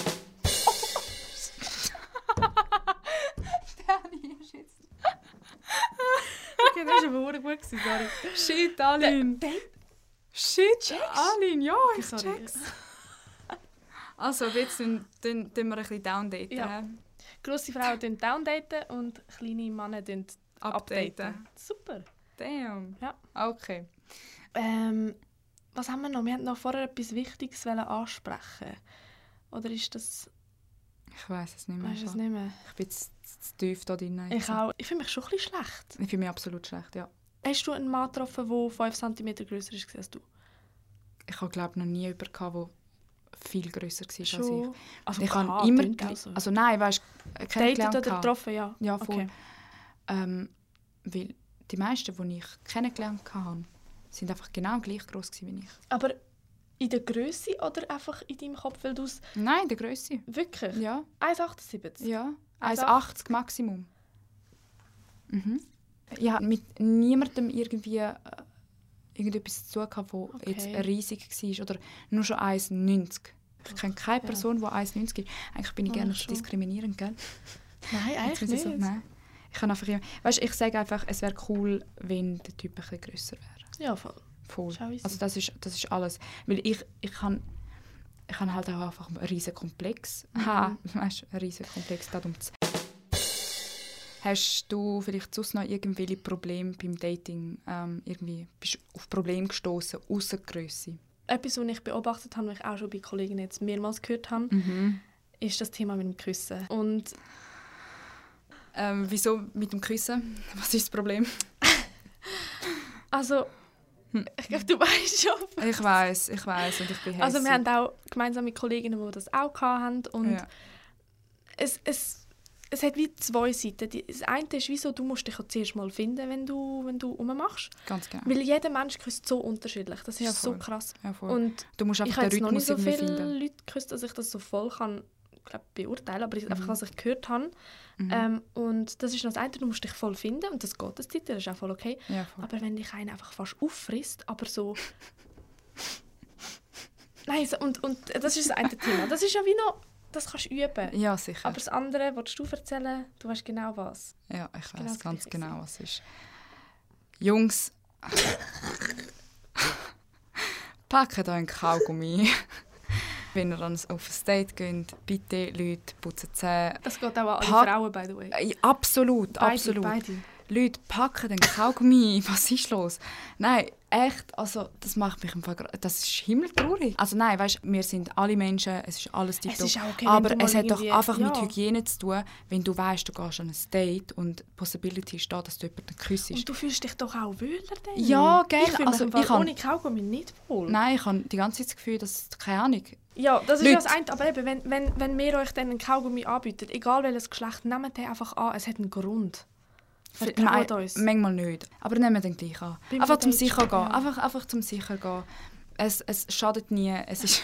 B: okay, das war aber gut, sorry.
A: Shit, Aline. Shit, Aline, ja, ich check's. Also, jetzt tun, wir ein bisschen downdaten.
B: Ja. Grosse Frauen tun downdaten und kleine Männer tun
A: Updaten.
B: updaten. Super.
A: Damn.
B: Ja.
A: Okay.
B: Ähm, was haben wir noch? Wir haben noch vorher etwas Wichtiges ansprechen. Oder ist das...
A: Ich weiß es nicht mehr.
B: Weißt es nicht mehr?
A: Ich bin zu, zu, tief da drin.
B: Ich auch. Ich fühle mich schon ein bisschen schlecht.
A: Ich fühle mich absolut schlecht, ja.
B: Hast du einen Mann getroffen, der 5 cm grösser ist als du?
A: Ich habe glaube noch nie jemanden der viel grösser war als ich.
B: Schon. Also
A: ich habe immer...
B: klingt auch so.
A: Also nein, weißt du, kennengelernt.
B: oder getroffen, ja.
A: Ja, voll.
B: Okay.
A: Ähm, weil die meisten, die ich kennengelernt habe, sind einfach genau gleich groß wie ich.
B: Aber in der Größe oder einfach in deinem Kopf, weil du es
A: Nein, der Größe.
B: wirklich...
A: Ja,
B: 1,78?
A: ja.
B: Also
A: 1,80 Maximum. Mhm. Ich habe mit niemandem irgendwie äh, irgendetwas zu tun, gehabt, wo
B: Okay.
A: jetzt riesig war oder nur schon 1,90. Ich kenne keine
B: Ja.
A: Person, die 1,90 ist. Eigentlich bin ich
B: Ah,
A: gerne so
B: schon.
A: diskriminierend, gell?
B: Nein, eigentlich nicht.
A: so, nein. Ich kann einfach immer, weißt, ich sage einfach, es wäre cool, wenn der Typ ein bisschen grösser wäre.
B: Ja, voll.
A: Voll. Also das ist, das ist alles. Weil ich, ich kann ich habe halt auch einfach einen riesen Komplex.
B: Mhm.
A: Ha, <laughs> weißt du, einen riesen Komplex darum. Hast du vielleicht sonst noch irgendwelche Probleme beim Dating? Ähm, irgendwie bist du auf Probleme gestoßen außer Größe?
B: Etwas, was ich beobachtet habe, was ich auch schon bei Kolleginnen jetzt mehrmals gehört habe,
A: Mhm.
B: ist das Thema mit dem Küssen. Und
A: Ähm, wieso mit dem Küssen? Was ist das Problem? <laughs>
B: also,
A: Hm.
B: ich glaube, du weißt schon.
A: Ich weiß, ich weiß und ich bin
B: Also wir haben auch gemeinsame Kolleginnen, die das auch hatten. Und
A: ja.
B: es, es, es hat wie zwei Seiten. Das eine ist, wieso du musst dich auch zuerst mal finden, wenn du, wenn du rummachst.
A: ganz genau.
B: Weil jeder Mensch küsst so unterschiedlich. Das ist
A: Ja,
B: so krass.
A: Ja.
B: Und
A: du musst
B: ich
A: einfach
B: habe
A: den
B: jetzt noch nicht so viele
A: finden.
B: Leute geküsst, dass ich das so voll kann glaub, beurteilen aber einfach,
A: Mhm.
B: was ich gehört habe.
A: Mhm.
B: Ähm, und das ist noch das eine, du musst dich voll finden und das geht das Zeit, das ist auch voll okay.
A: ja, voll.
B: Aber wenn dich einer einfach fast auffrisst, aber so... <laughs> Nein, so, und, und das ist das eine Thema. Das ist ja wie noch... Das kannst du üben.
A: ja, sicher.
B: Aber das andere, willst du erzählen, du weißt genau was.
A: Ja, ich
B: genau
A: weiß
B: das
A: ganz genau, was es ist. Jungs, packt euren Kaugummi. Wenn ihr dann auf ein Date geht, bitte Leute, putzen Zähne.
B: Das geht auch an alle Frauen, by the way.
A: Äh, Absolut,
B: Beide,
A: absolut.
B: beide.
A: Leute, packen den Kaugummi. <laughs> Was ist los? Nein, echt, also das macht mich einfach, das ist himmeltraurig. Also nein, weißt, wir sind alle Menschen, es ist alles
B: Es
A: tiptop.
B: okay,
A: aber es hat doch einfach mit
B: ja.
A: Hygiene zu tun, wenn du weißt, du gehst an ein Date und die Possibility ist da, dass du jemanden küsst.
B: Und du fühlst dich doch auch wohler dann.
A: Ja, gell,
B: Ich fühle
A: also
B: mich im
A: ich kann-
B: ohne Kaugummi nicht wohl.
A: Nein, ich habe die ganze Zeit das Gefühl, dass, keine Ahnung,
B: Ja, das ist
A: Leute.
B: das eine. Aber eben, wenn, wenn, wenn wir euch dann einen Kaugummi anbieten, egal welches Geschlecht, nehmt den einfach an. Es hat einen Grund. Vertraut uns.
A: manchmal nicht. Aber nehmen wir den gleich an.
B: Beim
A: einfach zum sicher gehen.
B: ja.
A: Einfach, einfach zum sicher gehen. Es, es schadet nie. Es ist,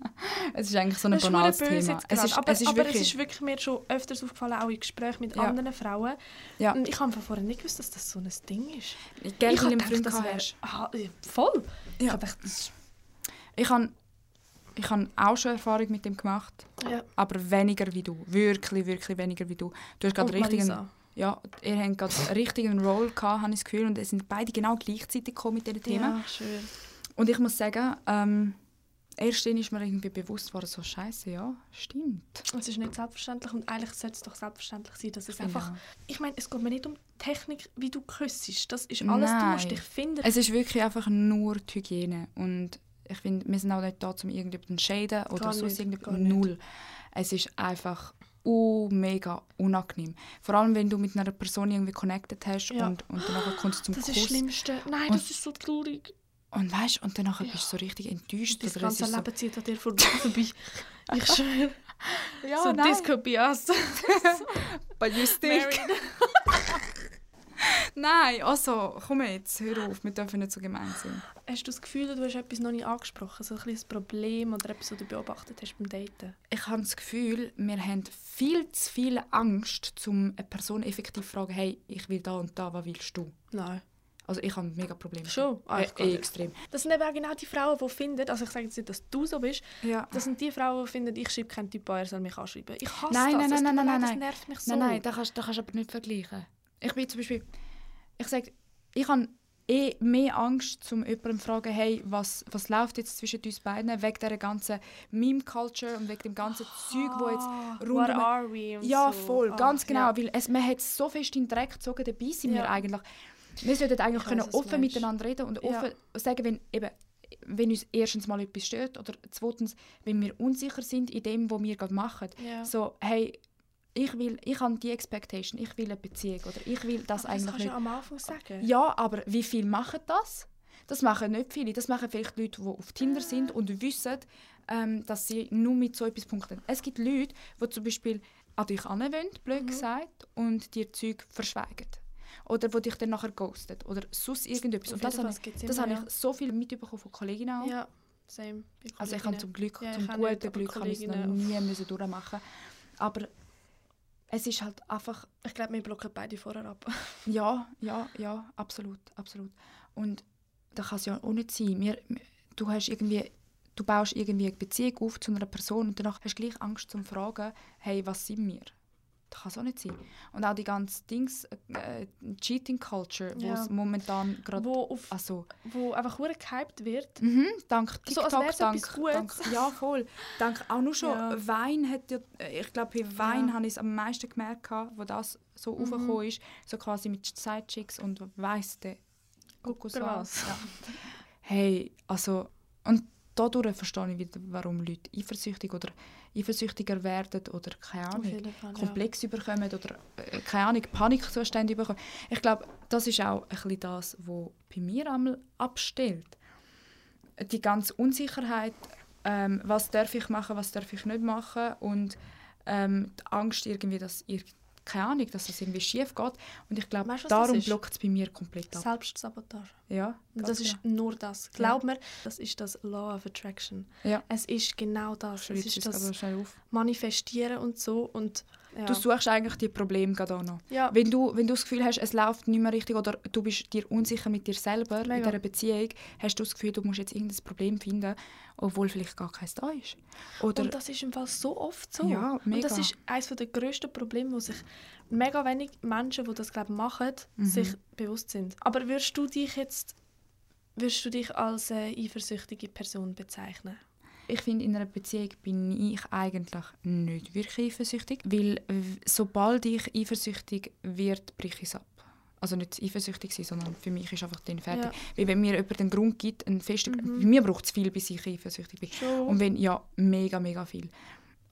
A: <laughs> es ist eigentlich so ein
B: Das
A: banales Thema. Es ist,
B: aber,
A: es ist
B: aber
A: wirklich...
B: es ist wirklich mir schon öfters aufgefallen, auch in Gesprächen mit
A: Ja.
B: anderen Frauen.
A: Ja.
B: Und ich habe von vorher nicht gewusst, dass das so ein Ding ist. Ich
A: weil
B: habe
A: im
B: gedacht,
A: Freund
B: das
A: gehabt
B: wäre... Ah, voll. Ich habe gedacht, das
A: Ich habe ich habe auch schon Erfahrung mit dem gemacht,
B: ja.
A: aber weniger wie du. Wirklich, wirklich weniger wie du. Du hast gerade richtig...
B: Marisa.
A: Ja, ihr habt gerade <laughs> richtig einen Roll gehabt, habe ich das Gefühl. Und es sind beide genau gleichzeitig gekommen mit diesen Themen.
B: Ja, schön.
A: Und ich muss sagen, ähm, erst dann ist mir irgendwie bewusst geworden, so scheiße, ja, stimmt.
B: Es ist nicht selbstverständlich und eigentlich sollte es doch selbstverständlich sein, dass es
A: Finde
B: einfach... Ich meine, es geht mir nicht um Technik, wie du küssest. Das ist alles, du
A: Nein.
B: musst dich finden.
A: Es ist wirklich einfach nur die Hygiene. Und ich finde, wir sind auch nicht da, um irgendjemanden zu schäden oder sonst irgendjemanden. Null. Es ist einfach uh, mega unangenehm. Vor allem, wenn du mit einer Person irgendwie connected hast
B: Ja.
A: und, und danach kommst du zum
B: das
A: Kuss.
B: ist das Schlimmste. Nein,
A: Und-
B: das ist so traurig.
A: Und weißt und danach bist du so richtig enttäuscht.
B: Das
A: es
B: ganze
A: ist so,
B: Leben zieht an dir vor- <laughs> vorbei. Ich schwöre.
A: ja,
B: so
A: nein,
B: Disco Bias. <laughs>
A: but you still... <laughs> <laughs> Nein, also, komm jetzt, hör auf, wir dürfen nicht so gemein sein.
B: Hast du das Gefühl, du hast etwas noch nicht angesprochen? So ein kleines Problem oder etwas, was du beobachtet hast beim Daten?
A: Ich habe das Gefühl, wir haben viel zu viel Angst, um eine Person effektiv zu fragen, hey, ich will da und da, was willst du?
B: Nein.
A: Also ich habe mega Probleme.
B: Schon? Ah,
A: äh,
B: ich nicht.
A: extrem.
B: Das sind eben auch genau die Frauen, die finden, also ich sage jetzt nicht, dass du so bist,
A: Ja.
B: das sind die Frauen, die finden, ich schreibe keinen Typ an, er soll mich anschreiben. Ich hasse
A: Nein,
B: das.
A: nein, nein,
B: mir
A: nein,
B: leid,
A: nein,
B: Das
A: nein.
B: nervt mich so.
A: Nein, nein, das kannst, das kannst du aber nicht vergleichen. Ich bin zum Beispiel, ich sage, ich habe eh mehr Angst, um jemandem zu fragen, hey, was, was läuft jetzt zwischen uns beiden, wegen dieser ganzen Meme-Culture und wegen dem ganzen Zeug, wo jetzt
B: Ah,
A: rund
B: What are we?
A: Ja,
B: so.
A: voll,
B: Ah,
A: ganz genau,
B: ja.
A: weil es, man hat so fest in den Dreck gezogen, dabei sind wir
B: Ja.
A: eigentlich. Wir sollten eigentlich
B: Ich
A: können offen miteinander reden und
B: Ja.
A: offen sagen, wenn, eben, wenn uns erstens mal etwas stört oder zweitens, wenn wir unsicher sind in dem, was wir gerade machen.
B: Ja.
A: So, hey, ich will, ich habe die Expectation, ich will eine Beziehung oder ich will das
B: Aber das
A: eigentlich
B: kannst
A: nicht.
B: du ja am Anfang sagen.
A: Ja, aber wie viele machen das? Das machen nicht viele. Das machen vielleicht Leute, die auf Tinder sind und wissen, ähm, dass sie nur mit so etwas punkten. Es gibt Leute, die zum Beispiel an dich anwollen, blöd gesagt, und dir Zeug verschweigen. Oder die dich dann nachher ghostet. Oder sonst irgendetwas. Und das habe ich, das habe ich so viel mitbekommen von Kolleginnen auch.
B: Ja, same.
A: Also ich habe zum Glück,
B: Ja,
A: zum guten Glück, habe ich es noch nie müssen durchmachen. Aber es ist halt einfach
B: Ich glaube, wir blocken beide vorher ab. <laughs>
A: Ja, ja, ja, absolut, absolut. Und das kann es ja auch nicht sein. Wir, du, hast irgendwie, du baust irgendwie eine Beziehung auf zu einer Person und danach hast du gleich Angst zu fragen, hey, was sind wir? Das kann auch nicht sein. Und auch die ganze Dings, äh, Cheating Culture, wo
B: Ja.
A: es momentan gerade...
B: Wo, auf,
A: Also,
B: wo einfach hure gehypt wird.
A: mhm, dank
B: So,
A: TikTok,
B: als wär's
A: dank, dank... Ja, voll. Dank, auch nur schon
B: Ja.
A: Wein hat ja... Ich glaube, bei Wein
B: Ja.
A: habe ich es am meisten gemerkt, wo das so mhm. aufgekommen ist. So quasi mit Sidechicks und weiss der Kuckuck
B: was?
A: Ja. Hey, also... Und dadurch verstehe ich wieder, warum Leute eifersüchtig oder eifersüchtiger werden oder keine Ahnung
B: Fall, ja.
A: Komplex überkommen oder äh, keine Ahnung, Panikzustände bekommen. Ich glaube, das ist auch ein bisschen das, was bei mir einmal abstellt. Die ganze Unsicherheit, ähm, was darf ich machen, was darf ich nicht machen und ähm, die Angst irgendwie, dass ihr keine Ahnung, dass das irgendwie schief geht. Und ich glaube,
B: Weißt
A: darum blockt es bei mir komplett ab.
B: Selbstsabotage.
A: Ja,
B: Und das ist
A: genau.
B: nur das. Glaub mir, das ist das Law of Attraction.
A: Ja.
B: Es ist genau das.
A: Schreib
B: Es ist das. Manifestieren und so. Und, ja.
A: Du suchst eigentlich die Probleme gerade auch noch.
B: ja,
A: Wenn du, wenn du das Gefühl hast, es läuft nicht mehr richtig oder du bist dir unsicher mit dir selber in
B: Mega.
A: dieser Beziehung, hast du das Gefühl, du musst jetzt irgendein Problem finden, obwohl vielleicht gar keins da ist. Oder
B: und das ist im Fall so oft so.
A: Ja,
B: Und das
A: mega.
B: ist eines der grössten Probleme, wo sich mega wenig Menschen, die das glaub, machen,
A: Mhm.
B: sich bewusst sind. Aber würdest du dich jetzt würdest du dich als äh, eifersüchtige Person bezeichnen?
A: Ich finde, in einer Beziehung bin ich eigentlich nicht wirklich eifersüchtig, weil sobald ich eifersüchtig wird, breche ich es ab. Also nicht eifersüchtig sein, sondern für mich ist einfach dann fertig.
B: Ja.
A: Weil wenn mir jemand einen Grund gibt, einen festen,
B: Mhm.
A: bei mir braucht es viel, bis ich eifersüchtig bin.
B: Schon.
A: Und wenn, ja, mega, mega viel.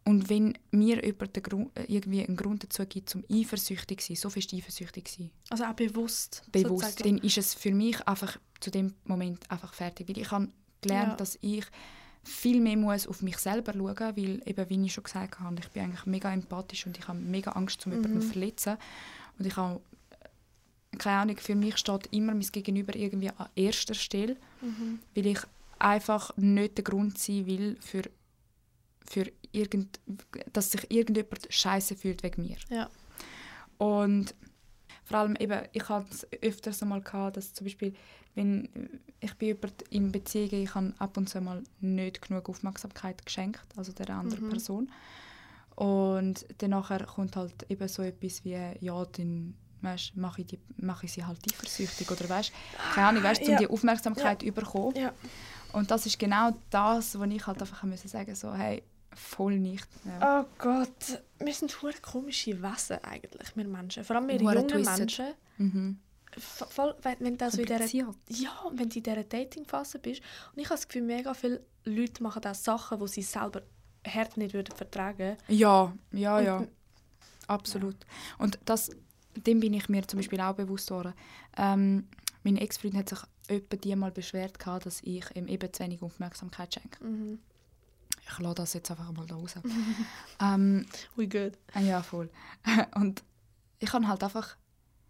A: Und wenn mir jemand den Grund, äh, irgendwie einen Grund dazu gibt, zum eifersüchtig zu sein, so fest eifersüchtig zu sein,
B: also auch bewusst.
A: bewusst,
B: sozusagen.
A: dann ist es für mich einfach zu dem Moment einfach fertig. Weil ich habe gelernt,
B: Ja.
A: dass ich viel mehr muss auf mich selber schauen weil eben, wie ich schon gesagt habe, ich bin eigentlich mega empathisch und ich habe mega Angst, um jemanden
B: Mhm.
A: zu verletzen. Und ich habe, äh, keine Ahnung, für mich steht immer mein Gegenüber irgendwie an erster Stelle
B: Mhm.
A: weil ich einfach nicht der Grund sein will, für, für irgend, dass sich irgendjemand scheiße fühlt wegen mir.
B: Ja.
A: Und vor allem eben, ich hatte es öfters einmal gehabt, dass zum Beispiel, wenn ich bin jemand in Beziehungen, ich habe ab und zu mal nicht genug Aufmerksamkeit geschenkt, also der anderen
B: Mhm.
A: Person. Und dann nachher kommt halt eben so etwas wie, ja, dann weißt, mache, ich die, mache ich sie halt eifersüchtig oder weißt, keine Ahnung, weißt, um
B: Ja.
A: die Aufmerksamkeit zu bekommen.
B: Ja.
A: Und das ist genau das, wo ich halt einfach müssen sagen so hey, voll nicht. Ja.
B: Oh Gott, wir sind hure komische Wesen eigentlich, wir Menschen. Vor allem wir
A: Hure
B: jungen
A: twisted.
B: Menschen.
A: Mhm.
B: Voll, wenn, wenn, du in dieser, ja, wenn du in dieser Dating-Phase bist. Und ich habe das Gefühl, mega viele Leute machen auch Sachen, die sie selber hart nicht würden vertragen
A: Ja, ja,
B: Und-
A: ja. Absolut. Und das, dem bin ich mir zum Beispiel auch bewusst geworden. Ähm, mein Ex-Freund hat sich etwa die mal beschwert, gehabt, dass ich ihm eben zu wenig Aufmerksamkeit schenke.
B: Mhm.
A: Ich lasse das jetzt einfach mal da raus. <laughs> ähm,
B: We good.
A: Ja, voll. <laughs> Und ich habe halt einfach,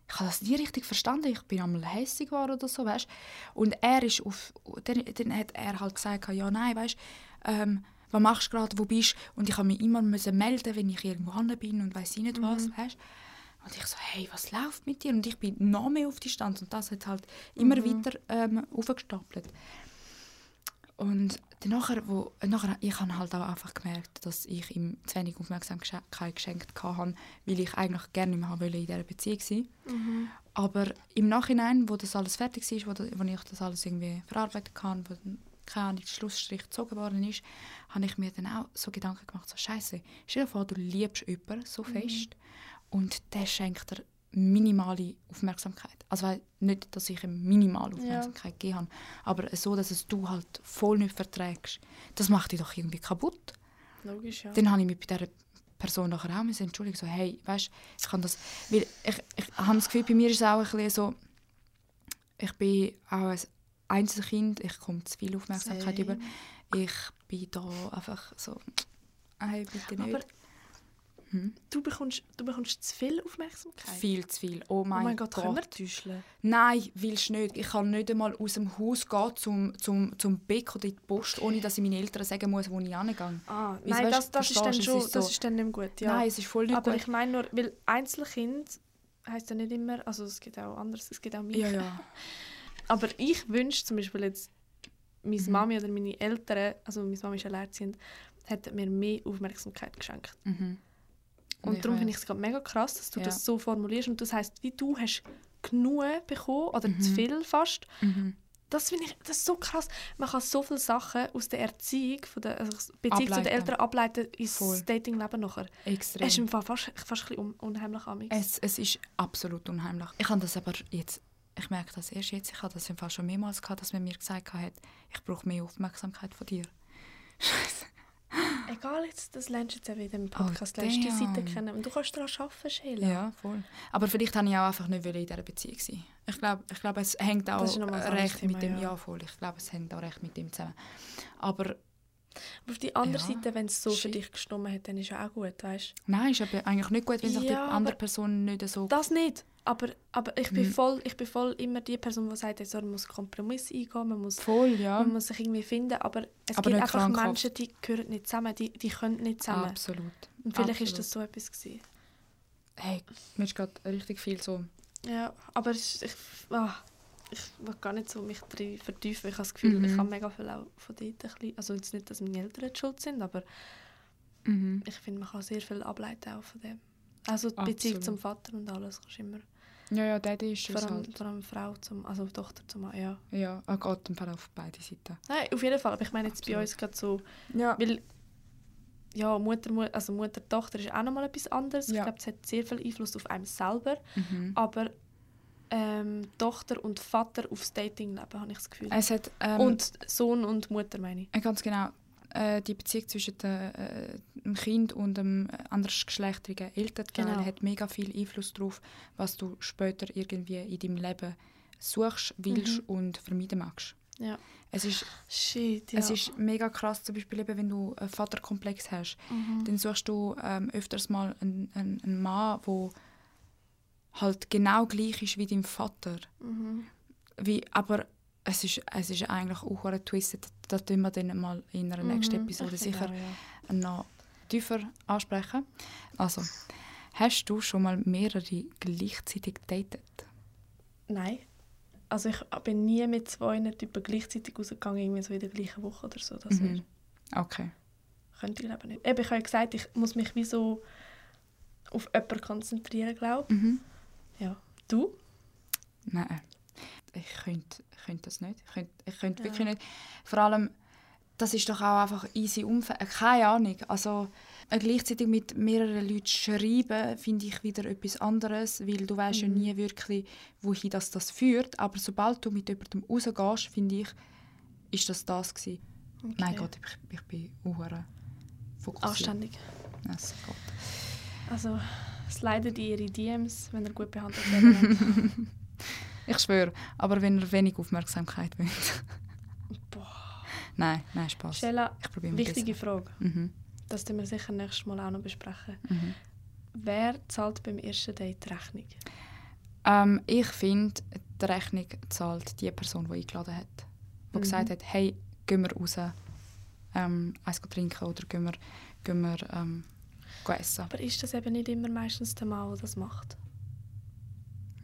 A: ich habe das nie richtig verstanden. Ich bin einmal hässlich geworden oder so, weißt Und er ist auf, dann, dann hat er halt gesagt, ja, nein, weißt ähm, was machst du gerade, wo bist du? Und ich habe mich immer müssen melden, wenn ich irgendwo hin bin und weiß nicht was, mhm. weißt Und ich so, hey, was läuft mit dir? Und ich bin noch mehr auf Distanz und das hat halt immer mhm. weiter ähm, aufgestapelt. Und dann nachher, wo, nachher, ich habe halt auch einfach gemerkt, dass ich ihm zu wenig Aufmerksamkeit geschenkt habe, weil ich eigentlich gerne nicht mehr in dieser Beziehung sein mhm. Aber im Nachhinein, wo das alles fertig war, wo, wo ich das alles irgendwie verarbeitet habe, wo keine Ahnung, der Schlussstrich gezogen worden ist, habe ich mir dann auch so Gedanken gemacht, so Scheiße, stell dir vor, du liebst jemanden so mhm. fest und der schenkt dir minimale Aufmerksamkeit. Also nicht, dass ich ihm minimale Aufmerksamkeit ja. gegeben habe, aber so, dass es du halt voll nicht verträgst. Das macht dich doch irgendwie kaputt.
B: Logisch, ja.
A: Dann habe ich mich bei dieser Person nachher auch entschuldigen, so hey, weißt, ich kann das, weil ich, ich habe das Gefühl, bei mir ist es auch ein bisschen so, ich bin auch ein Einzelkind, ich komme zu viel Aufmerksamkeit Same. über. Ich bin da einfach so, <tsk> hey, bitte nicht. Aber
B: hm? Du, bekommst, du bekommst zu viel Aufmerksamkeit?
A: Viel zu viel. Oh mein, oh mein Gott, Gott.
B: können wir täuschen?
A: Nein, willst du nicht. Ich kann nicht einmal aus dem Haus gehen zum, zum, zum Bäck oder in die Post, ohne dass ich meinen Eltern sagen muss, wo ich hingehe.
B: Ah, nein, weißt, das, das, ist dann schon, ist so, das ist dann nicht gut. Ja.
A: Nein, es ist voll nicht
B: Aber
A: gut.
B: ich meine nur, weil Einzelkind heisst ja nicht immer, also es gibt auch anders, es gibt auch mich.
A: Ja, ja. <laughs>
B: Aber ich wünsche zum Beispiel jetzt, meine mhm. Mami oder meine Eltern, also meine Mami ist alleinerziehend, hätten mir mehr Aufmerksamkeit geschenkt.
A: Mhm.
B: Und darum finde ich es gerade mega krass, dass du ja. das so formulierst. Und das heißt, wie du hast genug bekommen oder mhm. zu viel fast.
A: Mhm.
B: Das finde ich das ist so krass. Man kann so viele Sachen aus der Erziehung, von der also Beziehung ableiten. zu den Eltern ableiten ins Voll. Datingleben nachher.
A: Extrem.
B: Es ist im Fall fast, fast ein bisschen unheimlich.
A: Es, es ist absolut unheimlich. Ich habe das aber jetzt ich merke das erst jetzt, ich habe das im Fall schon mehrmals gehabt, dass man mir gesagt hat, ich brauche mehr Aufmerksamkeit von dir. <laughs>
B: Scheiße. Egal, jetzt, das lernst du jetzt auch wieder im oh, Podcast, oh, lernst die Seite kennen und du kannst daran arbeiten, Sheila.
A: Ja, voll. Aber vielleicht habe ich auch einfach nicht in dieser Beziehung sein. Ich glaube, ich glaube es hängt auch recht Thema, mit dem, ja. ja. voll, ich glaube, es hängt auch recht mit dem zusammen. Aber
B: aber auf die andere ja, Seite, wenn es so für dich gestimmt hat, dann ist es auch gut, weißt
A: Nein, ist aber eigentlich nicht gut, wenn sich ja, die andere Person nicht so...
B: Das nicht, aber, aber ich, bin hm. voll, ich bin voll immer die Person, die sagt, also, man muss Kompromisse eingehen, man muss,
A: voll, ja.
B: man muss sich irgendwie finden, aber es aber gibt einfach. Menschen, die gehören nicht zusammen, die, die können nicht zusammen.
A: Absolut.
B: Und vielleicht ist das so etwas gewesen.
A: Hey, mir ist gerade richtig viel so...
B: Ja, aber ich, ich, oh, ich will gar nicht so mich drin vertiefen. Ich habe das Gefühl, mhm. ich habe mega viel auch von dort ein bisschen, also jetzt nicht, dass meine Eltern schuld sind, aber mhm. ich finde, man kann sehr viel ableiten auch von dem. Also die Beziehung zum Vater und alles kannst immer...
A: Ja, ja, Daddy ist
B: vor allem, halt. vor allem Frau zum, also Tochter zum Mann, ja.
A: Ja, er geht im Fall auf beide Seiten.
B: Nein, auf jeden Fall, aber ich meine jetzt Absolut. bei uns gerade so,
A: ja.
B: weil ja, Mutter, also Mutter, Tochter ist auch nochmal etwas anderes. Ja. Ich glaube, es hat sehr viel Einfluss auf einen selber,
A: mhm.
B: aber ähm, Tochter und Vater aufs Datingleben, habe ich das Gefühl.
A: Es hat, ähm,
B: und Sohn und Mutter, meine ich.
A: Äh, ganz genau. Äh, die Beziehung zwischen de, äh, dem Kind und dem andersgeschlechtigen Elternteil genau. hat mega viel Einfluss darauf, was du später irgendwie in deinem Leben suchst, willst mhm. und vermeiden magst.
B: Ja.
A: Es ist,
B: Shit, ja.
A: es ist mega krass, zum Beispiel eben, wenn du einen Vaterkomplex hast, mhm. dann suchst du ähm, öfters mal einen, einen, einen Mann, der halt genau gleich ist wie dein Vater.
B: Mhm.
A: Wie, aber es ist, es ist eigentlich auch ein Twist, das tun wir dann mal in einer nächsten mhm, Episode sicher auch, ja. noch tiefer ansprechen. Also, hast du schon mal mehrere gleichzeitig datet?
B: Nein. Also ich bin nie mit zwei Typen gleichzeitig rausgegangen, irgendwie so in der gleichen Woche oder so. Das
A: mhm. Okay.
B: Könnte ich eben nicht. Eben, ich habe ja gesagt, ich muss mich wie so auf jemanden konzentrieren, glaube
A: ich. Mhm.
B: Ja. Du?
A: Nein. Ich könnte, könnte das nicht. Ich könnte, ich könnte ja. wirklich nicht. Vor allem, das ist doch auch einfach easy Umfeld. Äh, keine Ahnung. Also, äh, gleichzeitig mit mehreren Leuten schreiben, finde ich wieder etwas anderes, weil du weißt mhm. ja nie wirklich, wohin das, das führt. Aber sobald du mit jemandem rausgehst, finde ich, ist das das gewesen. Okay. Mein Gott, ich, ich bin uhr fokussiert.
B: Anständig.
A: Yes, Gott.
B: Also, slidet in ihre DMs, wenn ihr gut behandelt <laughs> werdet.
A: Ich schwöre, aber wenn ihr wenig Aufmerksamkeit wollt. <laughs>
B: Boah.
A: Nein, nein, Spaß.
B: Stella, wichtige
A: besser.
B: Frage.
A: Mhm.
B: Das werden wir sicher nächstes Mal auch noch besprechen.
A: Mhm.
B: Wer zahlt beim ersten Date die Rechnung?
A: Ähm, ich finde, die Rechnung zahlt die Person, die eingeladen hat. Die
B: Mhm.
A: gesagt hat, hey, gehen wir raus, ähm, eins trinken oder gehen wir, gehen wir ähm, essen.
B: Aber ist das eben nicht immer meistens der Mann, der das macht?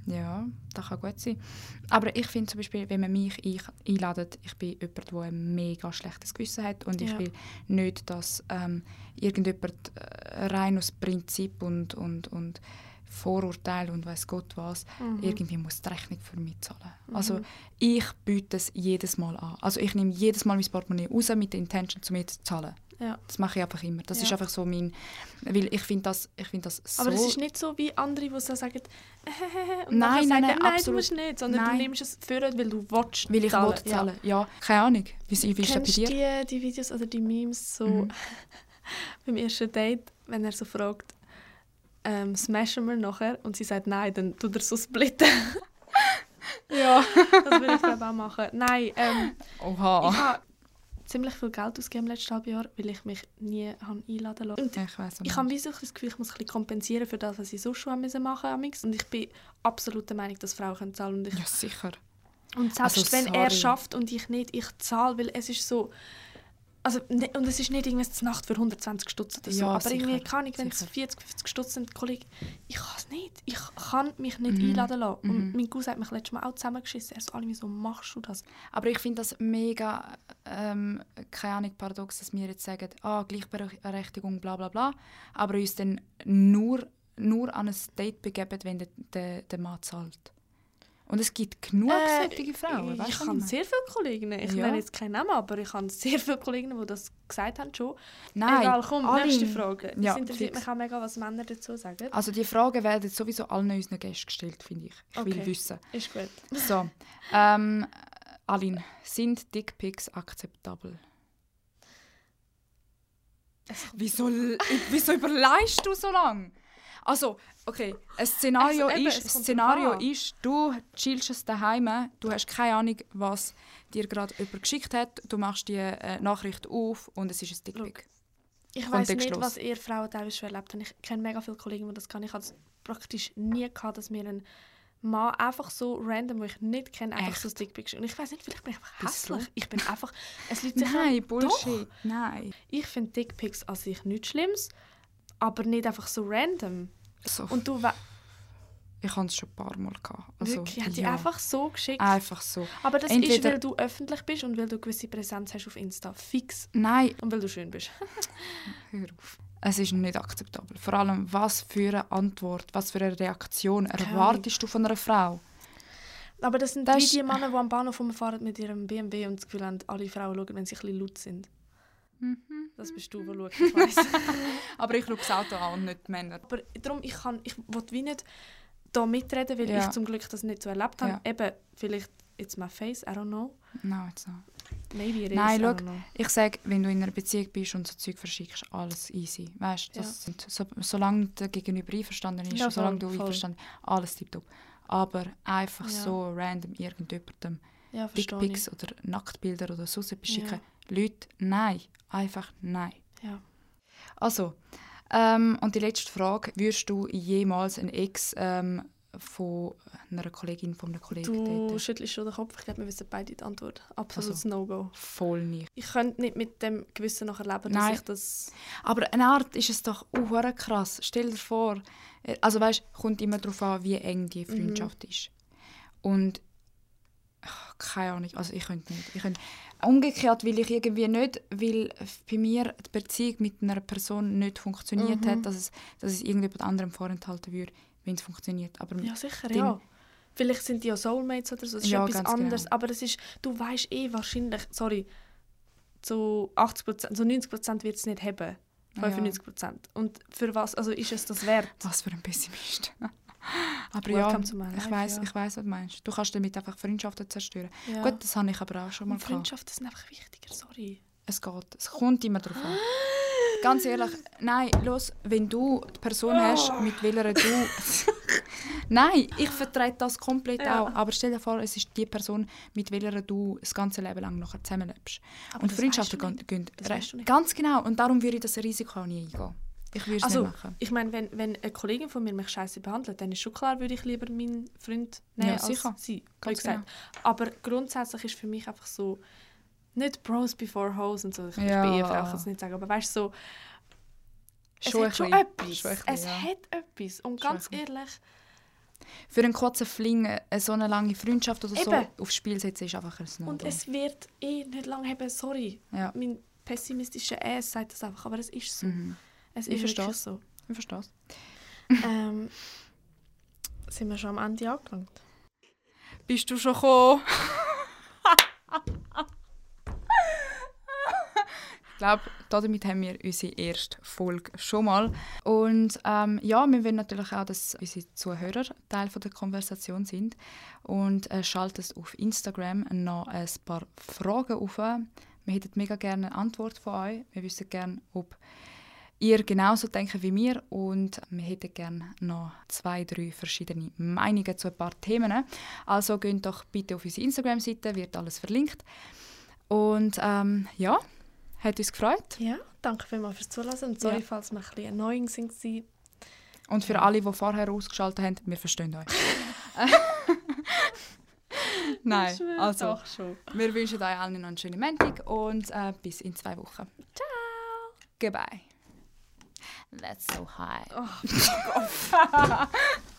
A: Ja, das kann gut sein. Aber ich finde zum Beispiel, wenn man mich ein- einladet, ich bin jemand, der ein mega schlechtes Gewissen hat und ich
B: Ja.
A: will nicht, dass ähm, irgendjemand äh, rein aus Prinzip und, und, und Vorurteil und weiß Gott was
B: Mhm.
A: irgendwie muss die Rechnung für mich zahlen. Also ich biete es jedes Mal an. Also ich nehme jedes Mal mein Portemonnaie raus mit der Intention, zu mir zu zahlen.
B: Ja.
A: Das mache ich einfach immer. Das
B: Ja.
A: ist einfach so mein, weil ich finde das, ich finde das so.
B: Aber es ist nicht so wie andere, die so sagen, <laughs> und
A: Nein, nein,
B: sagen,
A: nein,
B: nein,
A: absolut.
B: du musst nicht, sondern
A: Nein.
B: du nimmst es für, weil du willst
A: weil ich
B: zahlen.
A: will zahlen. Ja. keine Ahnung. Wie, wie ist das bei
B: Kennst
A: dir?
B: die, die Videos oder die Memes so
A: Mhm. <laughs>
B: beim ersten Date, wenn er so fragt, ähm, smashen wir nachher und sie sagt nein, dann tut er so splitten.
A: Ja. <laughs>
B: das würde ich glaube auch machen. Nein, ähm,
A: Oha.
B: ich habe ziemlich viel Geld ausgegeben im letzten halben Jahr, weil ich mich nie habe einladen lassen. Und
A: Ich weiß
B: ich habe wie so das Gefühl, ich muss ein bisschen kompensieren für das, was ich sonst schon machen musste. Und ich bin absolut der Meinung, dass Frauen können zahlen ich
A: Ja, sicher.
B: Und selbst
A: Also,
B: wenn er
A: sorry.
B: schafft und ich nicht, ich zahle, weil es ist so... Also, ne, und es ist nicht irgendwas zur Nacht für 120 Stutz oder so.
A: Ja,
B: aber irgendwie
A: sicher,
B: kann ich, wenn es
A: sicher.
B: 40, 50 Stutz sind, Kollege, ich kann es nicht. Ich kann mich nicht
A: Mhm,
B: einladen lassen. Und
A: mhm.
B: mein Cousin hat mich letztes Mal auch zusammengeschissen. Er so, alle wieso machst du das?
A: Aber ich finde das mega, ähm, keine Ahnung, paradox, dass wir jetzt sagen, ah, Gleichberechtigung, bla bla bla, aber uns dann nur, nur an ein Date begeben, wenn der, der, der Mann zahlt. Und es gibt genug
B: Äh,
A: solche Frauen,
B: ich
A: weißt du?
B: habe
A: ich
B: sehr viele Kolleginnen. Ich
A: Ja.
B: nenne jetzt keinen Namen, aber ich habe sehr viele Kolleginnen, die das gesagt haben schon.
A: Nein,
B: Egal, komm,
A: alle-
B: nächste Frage. Es
A: Ja,
B: interessiert
A: fix.
B: mich auch mega, was Männer dazu sagen.
A: Also die Fragen werden sowieso allen unseren Gästen gestellt, finde ich. Ich will
B: Okay.
A: wissen.
B: Ist gut.
A: So, ähm, Aline, sind Dickpics akzeptabel? Wieso, wieso überleist du so lange? Also, okay, ein Szenario,
B: Also eben,
A: ist, Szenario ist, du chillst es daheim, du hast keine Ahnung, was dir gerade jemand geschickt hat, du machst die äh, Nachricht auf und es ist ein Dickpic.
B: Ich weiß nicht, was ihr Frauen teilweise schon erlebt habt. Ich kenne mega viele Kollegen, die das kann. Ich habe es praktisch nie gehabt, dass mir ein Mann einfach so random, den ich nicht kenne, einfach
A: Echt?
B: so ein Dickpick. Und ich weiß nicht, vielleicht bin ich einfach hässlich. Ich bin einfach... Es liegt.
A: Nein, Bullshit, nein.
B: Ich finde Dickpics an sich nichts Schlimmes, aber nicht einfach so random.
A: So,
B: Und du
A: ich hatte es schon ein paar Mal. Gehabt. Also,
B: wirklich, hat die
A: ja,
B: einfach so geschickt.
A: einfach so.
B: aber das ist,
A: entweder-
B: weil du öffentlich bist und weil du gewisse Präsenz hast auf Insta. Fix.
A: Nein,
B: Und weil du schön bist. <laughs>
A: Hör auf. Es ist nicht akzeptabel. Vor allem, was für eine Antwort, was für eine Reaktion erwartest du von einer Frau?
B: Aber das sind
A: Das ist-
B: die Männer, die am Bahnhof rumfahren mit ihrem BMW und das Gefühl haben, alle Frauen schauen, wenn sie ein bisschen laut sind. Das bist du, der schaut, ich weiss. <laughs>
A: Aber ich schaue das Auto an und nicht die Männer.
B: Aber darum, ich, kann, ich will wie nicht da mitreden, weil
A: Ja.
B: ich zum Glück das nicht so erlebt habe.
A: Ja.
B: Eben, vielleicht it's my face, I don't know.
A: Nein, jetzt nicht.
B: Maybe it is,
A: Nein, schau. Ich sage, wenn du in einer Beziehung bist und so Zeug verschickst, alles easy. Weißt, das sind, so, solange der Gegenüber einverstanden ist,
B: Ja,
A: solange
B: voll,
A: du
B: voll.
A: einverstanden alles tiptop. Aber einfach
B: Ja.
A: so random irgendjemandem
B: Ja.
A: Dickpics oder Nacktbilder oder so etwas
B: Ja.
A: schicken. Leute, nein. Einfach nein.
B: Ja.
A: Also, ähm, und die letzte Frage. Würdest du jemals einen Ex ähm, von einer Kollegin, von einem Kollegen
B: Du
A: daten?
B: schüttelst schon den Kopf. Ich glaube, wir wissen beide die Antwort. Absolutes
A: Also.
B: No-Go.
A: Voll nicht.
B: Ich könnte nicht mit dem Gewissen nachher leben, dass
A: Nein.
B: ich das...
A: Aber eine Art ist es doch uh, krass. Stell dir vor, äh, also weißt, kommt immer darauf an, wie eng die Freundschaft ist. Und keine Ahnung, also ich könnte nicht. Ich könnte, umgekehrt will ich irgendwie nicht, weil bei mir die Beziehung mit einer Person nicht funktioniert
B: Mhm.
A: hat, dass es, dass es irgendjemand anderem vorenthalten würde, wenn es funktioniert. Aber
B: Ja, sicher, ja. Vielleicht sind die ja Soulmates oder so, das ist
A: Ja,
B: etwas
A: ganz
B: anderes.
A: genau.
B: Aber es ist, du weißt eh wahrscheinlich, sorry, zu 80%, zu 90% wird es nicht haben.
A: Ja.
B: 95%. Und für was, also ist es das wert?
A: Was für ein Pessimist. <laughs> aber
B: Welcome
A: ja,
B: my
A: ich
B: life,
A: weiß,
B: ja.
A: ich weiß, was du meinst. Du kannst damit einfach Freundschaften zerstören.
B: Ja.
A: Gut, das habe ich aber auch schon mal
B: Und
A: gehabt.
B: Freundschaften sind einfach wichtiger, sorry.
A: Es geht. Es kommt immer darauf an. Ganz ehrlich, nein, los, wenn du die Person hast, mit welcher du. <laughs> nein, ich vertrete das komplett
B: Ja.
A: auch. Aber stell dir vor, es ist die Person, mit welcher du das ganze Leben lang nachher zusammenlebst.
B: Aber
A: Und Freundschaften
B: weißt du
A: gehen. gehen
B: weißt du.
A: Ganz genau. Und darum würde ich das Risiko auch nie eingehen. Ich würde es
B: Also,
A: nicht machen.
B: ich meine, wenn, wenn eine Kollegin von mir mich scheiße behandelt, dann ist schon klar, würde ich lieber meinen Freund nehmen
A: Ja,
B: als
A: sicher.
B: sie.
A: Ganz
B: gesagt. Aber grundsätzlich ist für mich einfach so, nicht Bros before Hoes und so. Ich
A: Ja.
B: bin Ehefrau, ich kann es nicht sagen, aber weißt du, so, es
A: Schon ein
B: hat schon etwas.
A: Schon bisschen,
B: es
A: ja.
B: hat etwas. Und
A: Schon
B: ganz ehrlich,
A: Für einen kurzen Fling, äh, so eine lange Freundschaft oder so
B: Eben.
A: aufs Spiel setzen, ist einfach ein no
B: und es wird eh nicht lange haben, sorry.
A: Ja.
B: Mein pessimistischer Ass sagt das einfach, aber es ist so.
A: Mhm.
B: Es
A: Ich verstehe es.
B: so.
A: Ich verstehe es. <laughs>
B: ähm, sind wir schon am Ende angelangt?
A: Bist du schon gekommen? <laughs> ich glaube, damit haben wir unsere erste Folge schon mal. Und ähm, ja, wir wollen natürlich auch, dass unsere Zuhörer Teil von der Konversation sind. Und äh, schaltet auf Instagram noch ein paar Fragen auf. Wir hätten mega gerne eine Antwort von euch. Wir wissen gerne, ob ihr genauso denkt wie wir und wir hätten gerne noch zwei, drei verschiedene Meinungen zu ein paar Themen. Also geht doch bitte auf unsere Instagram-Seite, wird alles verlinkt. Und ähm, ja, hat uns gefreut.
B: Ja, danke vielmals fürs Zuhören und sorry,
A: Ja.
B: falls wir ein bisschen annoying waren.
A: Und für alle, die vorher ausgeschaltet haben, wir verstehen euch. <laughs> Nein, also wir wünschen euch allen noch einen schönen Montag und äh, bis in zwei Wochen.
B: Ciao.
A: Goodbye. That's so high.
B: Oh, <laughs>